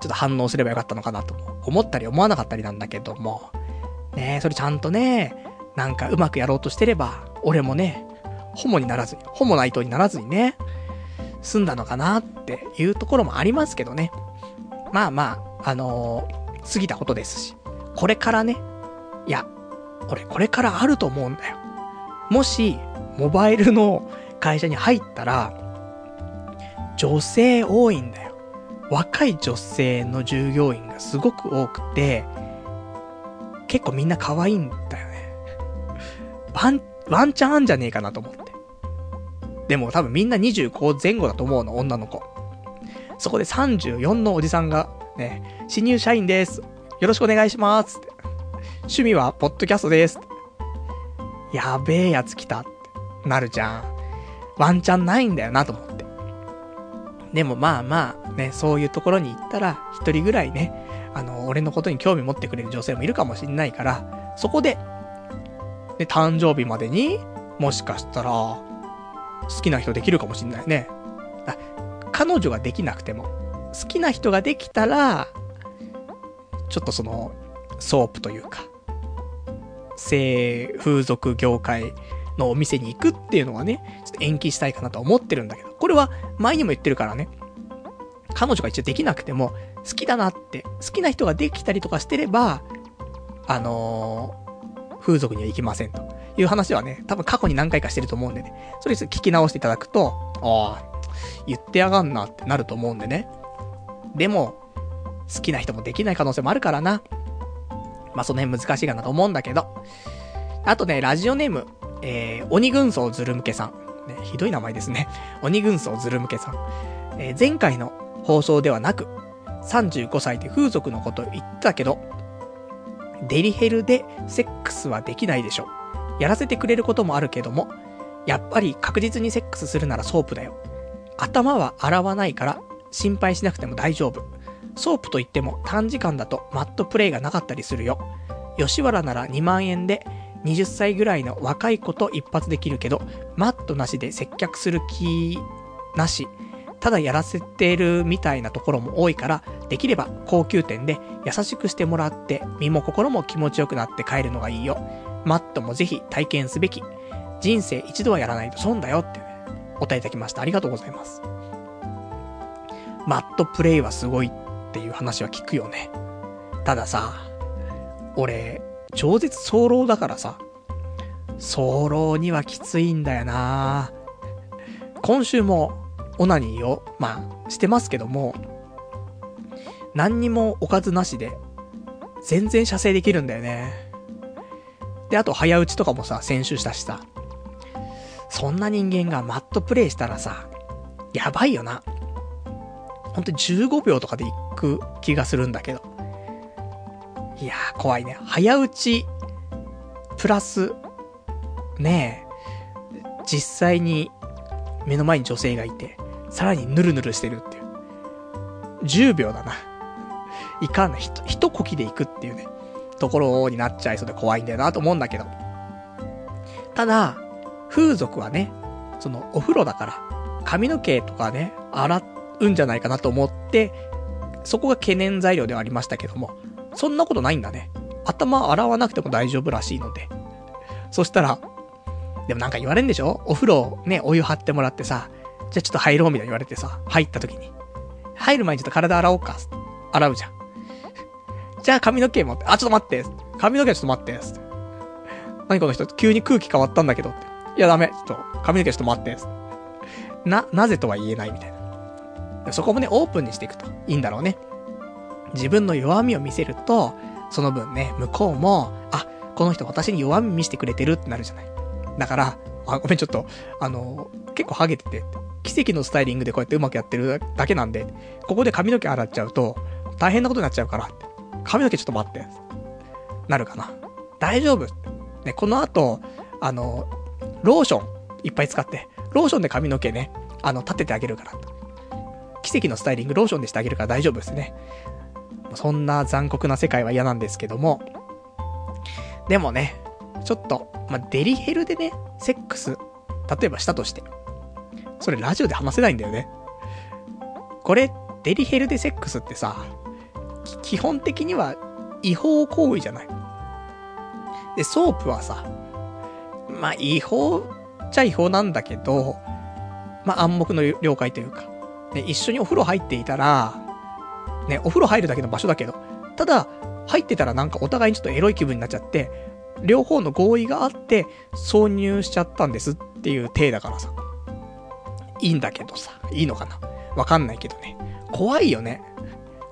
ちょっと反応すればよかったのかなと思ったり思わなかったりなんだけども、ねそれちゃんとね、なんかうまくやろうとしてれば、俺もね、ホモにならずに、ホモナイトにならずにね、済んだのかなっていうところもありますけどね。まあまあ、あのー、過ぎたことですし、これからね、いや、俺これからあると思うんだよ。もし、モバイルの会社に入ったら、女性多いんだよ。若い女性の従業員がすごく多くて、結構みんな可愛いんだよね。ワン、ワンチャンあんじゃねえかなと思って。でも多分みんな25前後だと思うの、女の子。そこで34のおじさんが、ね、新入社員です。よろしくお願いします。趣味はポッドキャストです。やべえやつ来たなるじゃん。ワンチャンないんだよなと思って。でもまあまあ、ね、そういうところに行ったら、一人ぐらいね、あの、俺のことに興味持ってくれる女性もいるかもしんないから、そこで、で、誕生日までに、もしかしたら、好きな人できるかもしんないね。あ、彼女ができなくても、好きな人ができたら、ちょっとその、ソープというか、性風俗業界のお店に行くっていうのはね、ちょっと延期したいかなと思ってるんだけど、これは前にも言ってるからね、彼女が一応できなくても、好きだなって、好きな人ができたりとかしてれば、あのー、風俗には行きませんという話はね、多分過去に何回かしてると思うんでね、それ聞き直していただくと、ああ、言ってやがんなってなると思うんでね。でも、好きな人もできない可能性もあるからな。まあ、その辺難しいかなと思うんだけど。あとね、ラジオネーム、えー、鬼軍曹ずるむけさん。ね、ひどい名前ですね。鬼軍曹ずるむけさん。えー、前回の放送ではなく、35歳で風俗のこと言ったけど、デリヘルでセックスはできないでしょ。やらせてくれることもあるけども、やっぱり確実にセックスするならソープだよ。頭は洗わないから心配しなくても大丈夫。ソープといっても短時間だとマットプレイがなかったりするよ。吉原なら2万円で20歳ぐらいの若い子と一発できるけど、マットなしで接客する気なし。ただやらせてるみたいなところも多いから、できれば高級店で優しくしてもらって、身も心も気持ちよくなって帰るのがいいよ。マットもぜひ体験すべき。人生一度はやらないと損だよってね、お答えいただきました。ありがとうございます。マットプレイはすごいっていう話は聞くよね。たださ、俺、超絶早漏だからさ、早漏にはきついんだよな今週も、オナニーを、まあ、してますけども、何にもおかずなしで、全然射精できるんだよね。で、あと早打ちとかもさ、先週したしさ。そんな人間がマットプレイしたらさ、やばいよな。ほんと15秒とかで行く気がするんだけど。いやー、怖いね。早打ち、プラス、ねえ、実際に目の前に女性がいて、さらにヌルヌルしてるっていう。10秒だな。いかんな。ひと、一呼吸で行くっていうね、ところになっちゃいそうで怖いんだよなと思うんだけど。ただ、風俗はね、そのお風呂だから、髪の毛とかね、洗うんじゃないかなと思って、そこが懸念材料ではありましたけども、そんなことないんだね。頭洗わなくても大丈夫らしいので。そしたら、でもなんか言われんでしょ？お風呂ね、お湯張ってもらってさ、じゃあちょっと入ろうみたいに言われてさ、入った時に。入る前にちょっと体洗おうか。洗うじゃん。じゃあ髪の毛持って、あ、ちょっと待って。髪の毛ちょっと待って。何この人、急に空気変わったんだけどって。いやダメ。ちょっと、髪の毛ちょっと待って。な、なぜとは言えないみたいな。そこもね、オープンにしていくといいんだろうね。自分の弱みを見せると、その分ね、向こうも、あ、この人私に弱み見せてくれてるってなるじゃない。だから、あ、ごめん、ちょっと、あの、結構ハゲてて、奇跡のスタイリングでこうやってうまくやってるだけなんで、ここで髪の毛洗っちゃうと、大変なことになっちゃうから、髪の毛ちょっと待って。なるかな。大丈夫。ね、この後、あの、ローションいっぱい使って、ローションで髪の毛ね、あの、立ててあげるから。奇跡のスタイリングローションでしてあげるから大丈夫ですね。そんな残酷な世界は嫌なんですけども。でもね、ちょっと、まあ、デリヘルでね、セックス、例えばしたとして。それラジオで話せないんだよね。これ、デリヘルでセックスってさ、基本的には違法行為じゃない。で、ソープはさ、まあ、違法っちゃ違法なんだけど、まあ、暗黙の了解というか、ね、一緒にお風呂入っていたら、ね、お風呂入るだけの場所だけど、ただ、入ってたらなんかお互いにちょっとエロい気分になっちゃって、両方の合意があって、挿入しちゃったんですっていう体だからさ。いいんだけどさ、いいのかなわかんないけどね。怖いよね。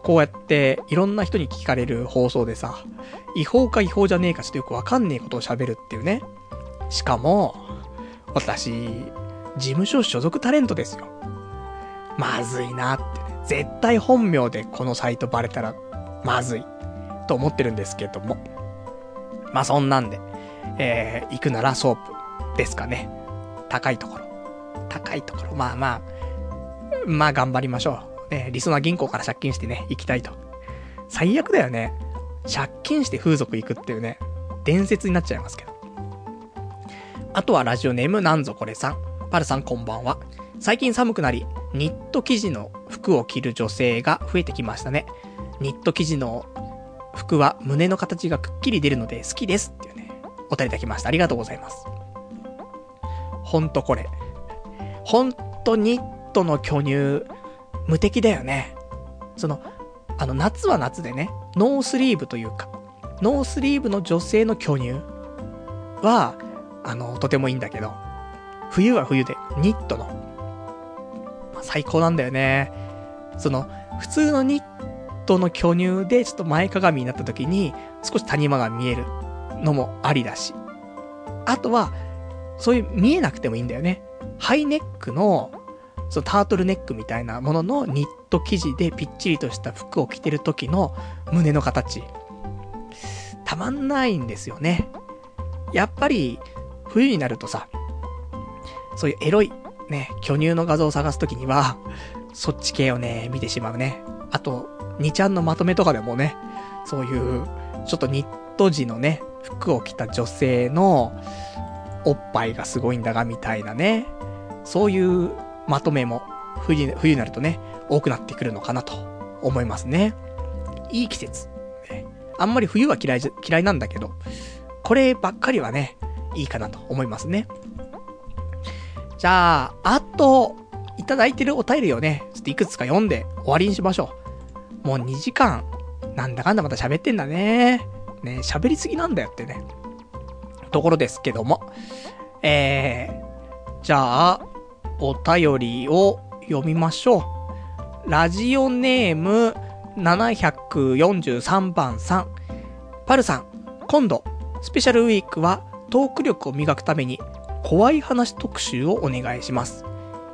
こうやって、いろんな人に聞かれる放送でさ、違法か違法じゃねえかちょっとよくわかんねえことを喋るっていうね。しかも、私、事務所所属タレントですよ。まずいなって。絶対本名でこのサイトバレたら、まずい。と思ってるんですけども。まあ、そんなんで、えー、行くならソープですかね。高いところ。高いところ。まあまあ、まあ頑張りましょう。ね、りそな銀行から借金してね、行きたいと。最悪だよね。借金して風俗行くっていうね、伝説になっちゃいますけど。あとはラジオネームなんぞこれさん。パルさんこんばんは。最近寒くなり、ニット生地の服を着る女性が増えてきましたね。ニット生地の服は胸の形がくっきり出るので好きですっていうね、お便りいただきました。ありがとうございます。ほんとこれ。ほんとニットの巨乳、無敵だよね。その、あの、夏は夏でね、ノースリーブというか、ノースリーブの女性の巨乳は、あの、とてもいいんだけど、冬は冬で、ニットの、まあ、最高なんだよね。その、普通のニットの巨乳で、ちょっと前かがみになった時に、少し谷間が見えるのもありだし。あとは、そういう見えなくてもいいんだよね。ハイネックの、そのタートルネックみたいなもののニット生地でぴっちりとした服を着てる時の胸の形。たまんないんですよね。やっぱり、冬になるとさ、そういうエロい、ね、巨乳の画像を探すときには、そっち系をね、見てしまうね。あと、2ちゃんのまとめとかでもね、そういう、ちょっとニット地のね、服を着た女性の、おっぱいがすごいんだが、みたいなね。そういうまとめも、冬、冬になるとね、多くなってくるのかなと思いますね。いい季節。あんまり冬は嫌い、嫌いなんだけど、こればっかりはね、いいかなと思いますね。じゃあ、あと、いただいてるお便りをね、ちょっといくつか読んで終わりにしましょう。もう2時間、なんだかんだまた喋ってんだね。ね、喋りすぎなんだよってね。ところですけども。えー、じゃあ、お便りを読みましょう。ラジオネーム743番さん。パルさん、今度、スペシャルウィークはトーク力を磨くために、怖い話特集をお願いします。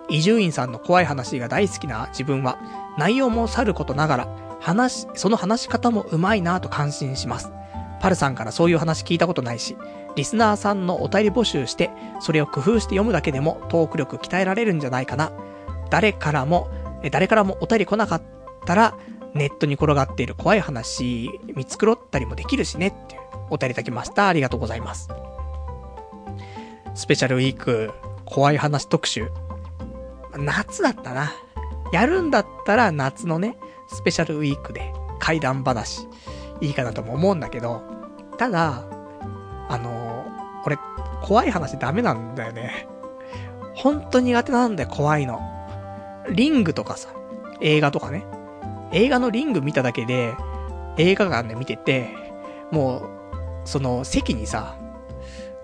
伊集院さんの怖い話が大好きな自分は、内容もさることながら、話、その話し方もうまいなぁと感心します。パルさんからそういう話聞いたことないし、リスナーさんのお便り募集して、それを工夫して読むだけでもトーク力鍛えられるんじゃないかな。誰からも、誰からもお便り来なかったら、ネットに転がっている怖い話見繕ったりもできるしねっていうお便りいただきました。ありがとうございます。スペシャルウィーク、怖い話特集。夏だったな。やるんだったら夏のね、スペシャルウィークで怪談話いいかなとも思うんだけど、ただ、あのー、俺、怖い話ダメなんだよね。本当苦手なんだよ、怖いの。リングとかさ、映画とかね。映画のリング見ただけで、映画館で見てて、もう、その席にさ、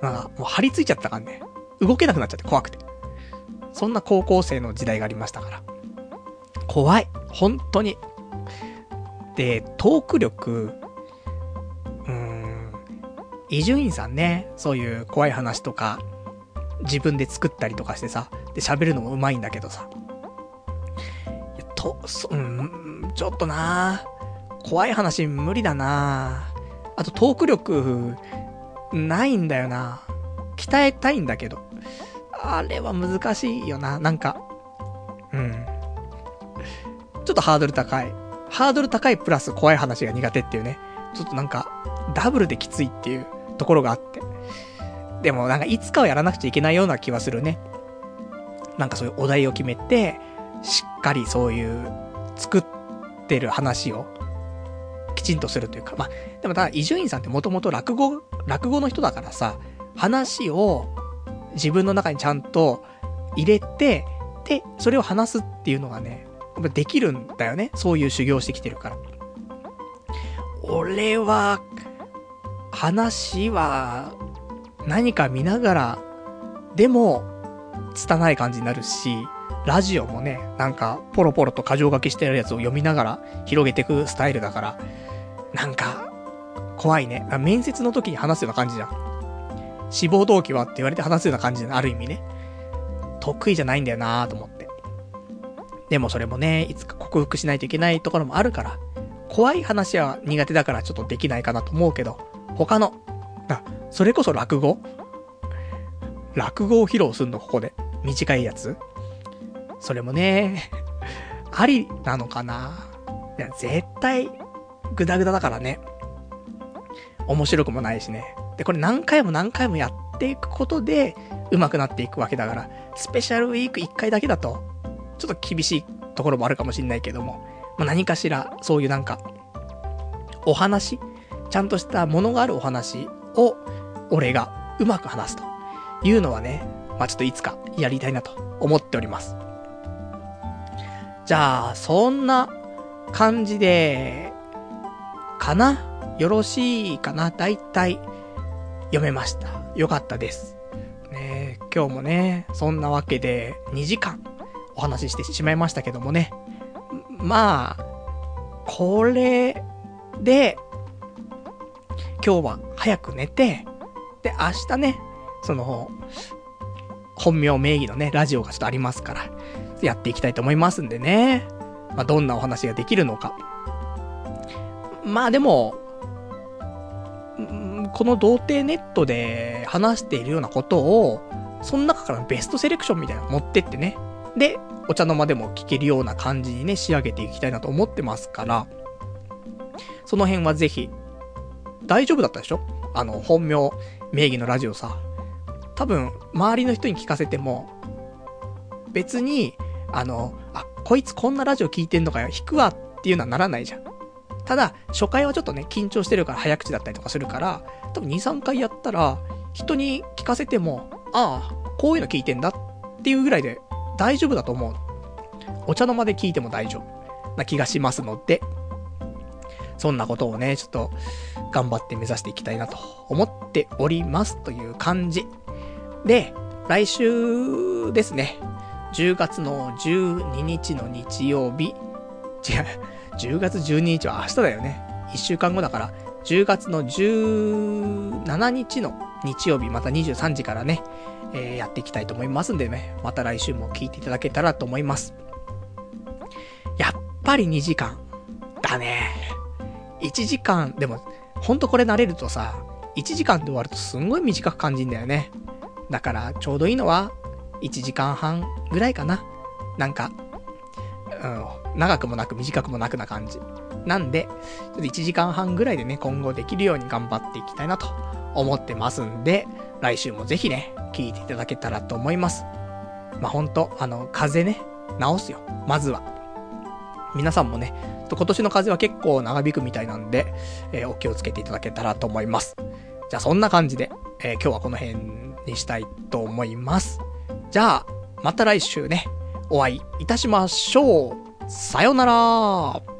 なんかもう張り付いちゃったからね。動けなくなっちゃって怖くて。そんな高校生の時代がありましたから。怖い。本当に。で、トーク力、うーん、伊集院さんね、そういう怖い話とか、自分で作ったりとかしてさ、で、喋るのも上手いんだけどさ。と、そ、うん、ちょっとな怖い話無理だなあとトーク力、ないんだよな鍛えたいんだけど。あれは難しいよな、なんか。うん。ちょっとハードル高い。ハードル高いプラス怖い話が苦手っていうね。ちょっとなんか、ダブルできついっていうところがあって。でもなんかいつかはやらなくちゃいけないような気はするね。なんかそういうお題を決めて、しっかりそういう作ってる話をきちんとするというか、まあ、でもただ伊集院さんってもともと落語、落語の人だからさ、話を自分の中にちゃんと入れて、で、それを話すっていうのがね、できるんだよね。そういう修行してきてるから。俺は、話は、何か見ながら、でも、拙い感じになるし、ラジオもね、なんか、ポロポロと箇条書きしてるやつを読みながら広げていくスタイルだから、なんか、怖いね。面接の時に話すような感じじゃん。志望動機はって言われて話すような感じじゃん。ある意味ね。得意じゃないんだよなと思って。でもそれもね、いつか克服しないといけないところもあるから、怖い話は苦手だからちょっとできないかなと思うけど、他の、あ、それこそ落語？落語を披露すんの、ここで？短いやつ？それもね、ありなのかな？いや、絶対、グダグダだからね。面白くもないしね。で、これ何回も何回もやっていくことで、上手くなっていくわけだから、スペシャルウィーク1回だけだと、ちょっと厳しいところもあるかもしんないけども、まあ、何かしら、そういうなんか、お話ちゃんとしたものがあるお話を、俺がうまく話すと。いうのはね、まあ、ちょっといつかやりたいなと思っております。じゃあ、そんな感じで、かな？よろしいかな？だいたい読めました。よかったです。ね今日もね、そんなわけで2時間お話ししてしまいましたけどもね。まあ、これで、今日は早く寝て、で、明日ね、その、本名名義のね、ラジオがちょっとありますから、やっていきたいと思いますんでね。まあ、どんなお話ができるのか。まあでも、この童貞ネットで話しているようなことを、その中からベストセレクションみたいなの持ってってね。で、お茶の間でも聞けるような感じにね、仕上げていきたいなと思ってますから、その辺はぜひ、大丈夫だったでしょ？あの、本名、名義のラジオさ。多分、周りの人に聞かせても、別に、あの、あ、こいつこんなラジオ聞いてんのかよ、引くわっていうのはならないじゃん。ただ、初回はちょっとね、緊張してるから早口だったりとかするから、多分2、3回やったら、人に聞かせても、ああ、こういうの聞いてんだっていうぐらいで大丈夫だと思う。お茶の間で聞いても大丈夫な気がしますので、そんなことをね、ちょっと頑張って目指していきたいなと思っておりますという感じ。で、来週ですね、10月の12日の日曜日、違う、10月12日は明日だよね。1週間後だから、10月の17日の日曜日、また23時からね、えー、やっていきたいと思いますんでね、また来週も聞いていただけたらと思います。やっぱり2時間。だね。1時間、でも、ほんとこれ慣れるとさ、1時間で終わるとすんごい短く感じんだよね。だから、ちょうどいいのは、1時間半ぐらいかな。なんか、うん、長くもなく短くもなくな感じ。なんで、ちょっと1時間半ぐらいでね、今後できるように頑張っていきたいなと思ってますんで、来週もぜひね、聞いていただけたらと思います。まあ、ほんと、あの、風邪ね、治すよ。まずは。皆さんもね、今年の風邪は結構長引くみたいなんで、えー、お気をつけていただけたらと思います。じゃあそんな感じで、えー、今日はこの辺にしたいと思います。じゃあ、また来週ね、お会いいたしましょう。さよなら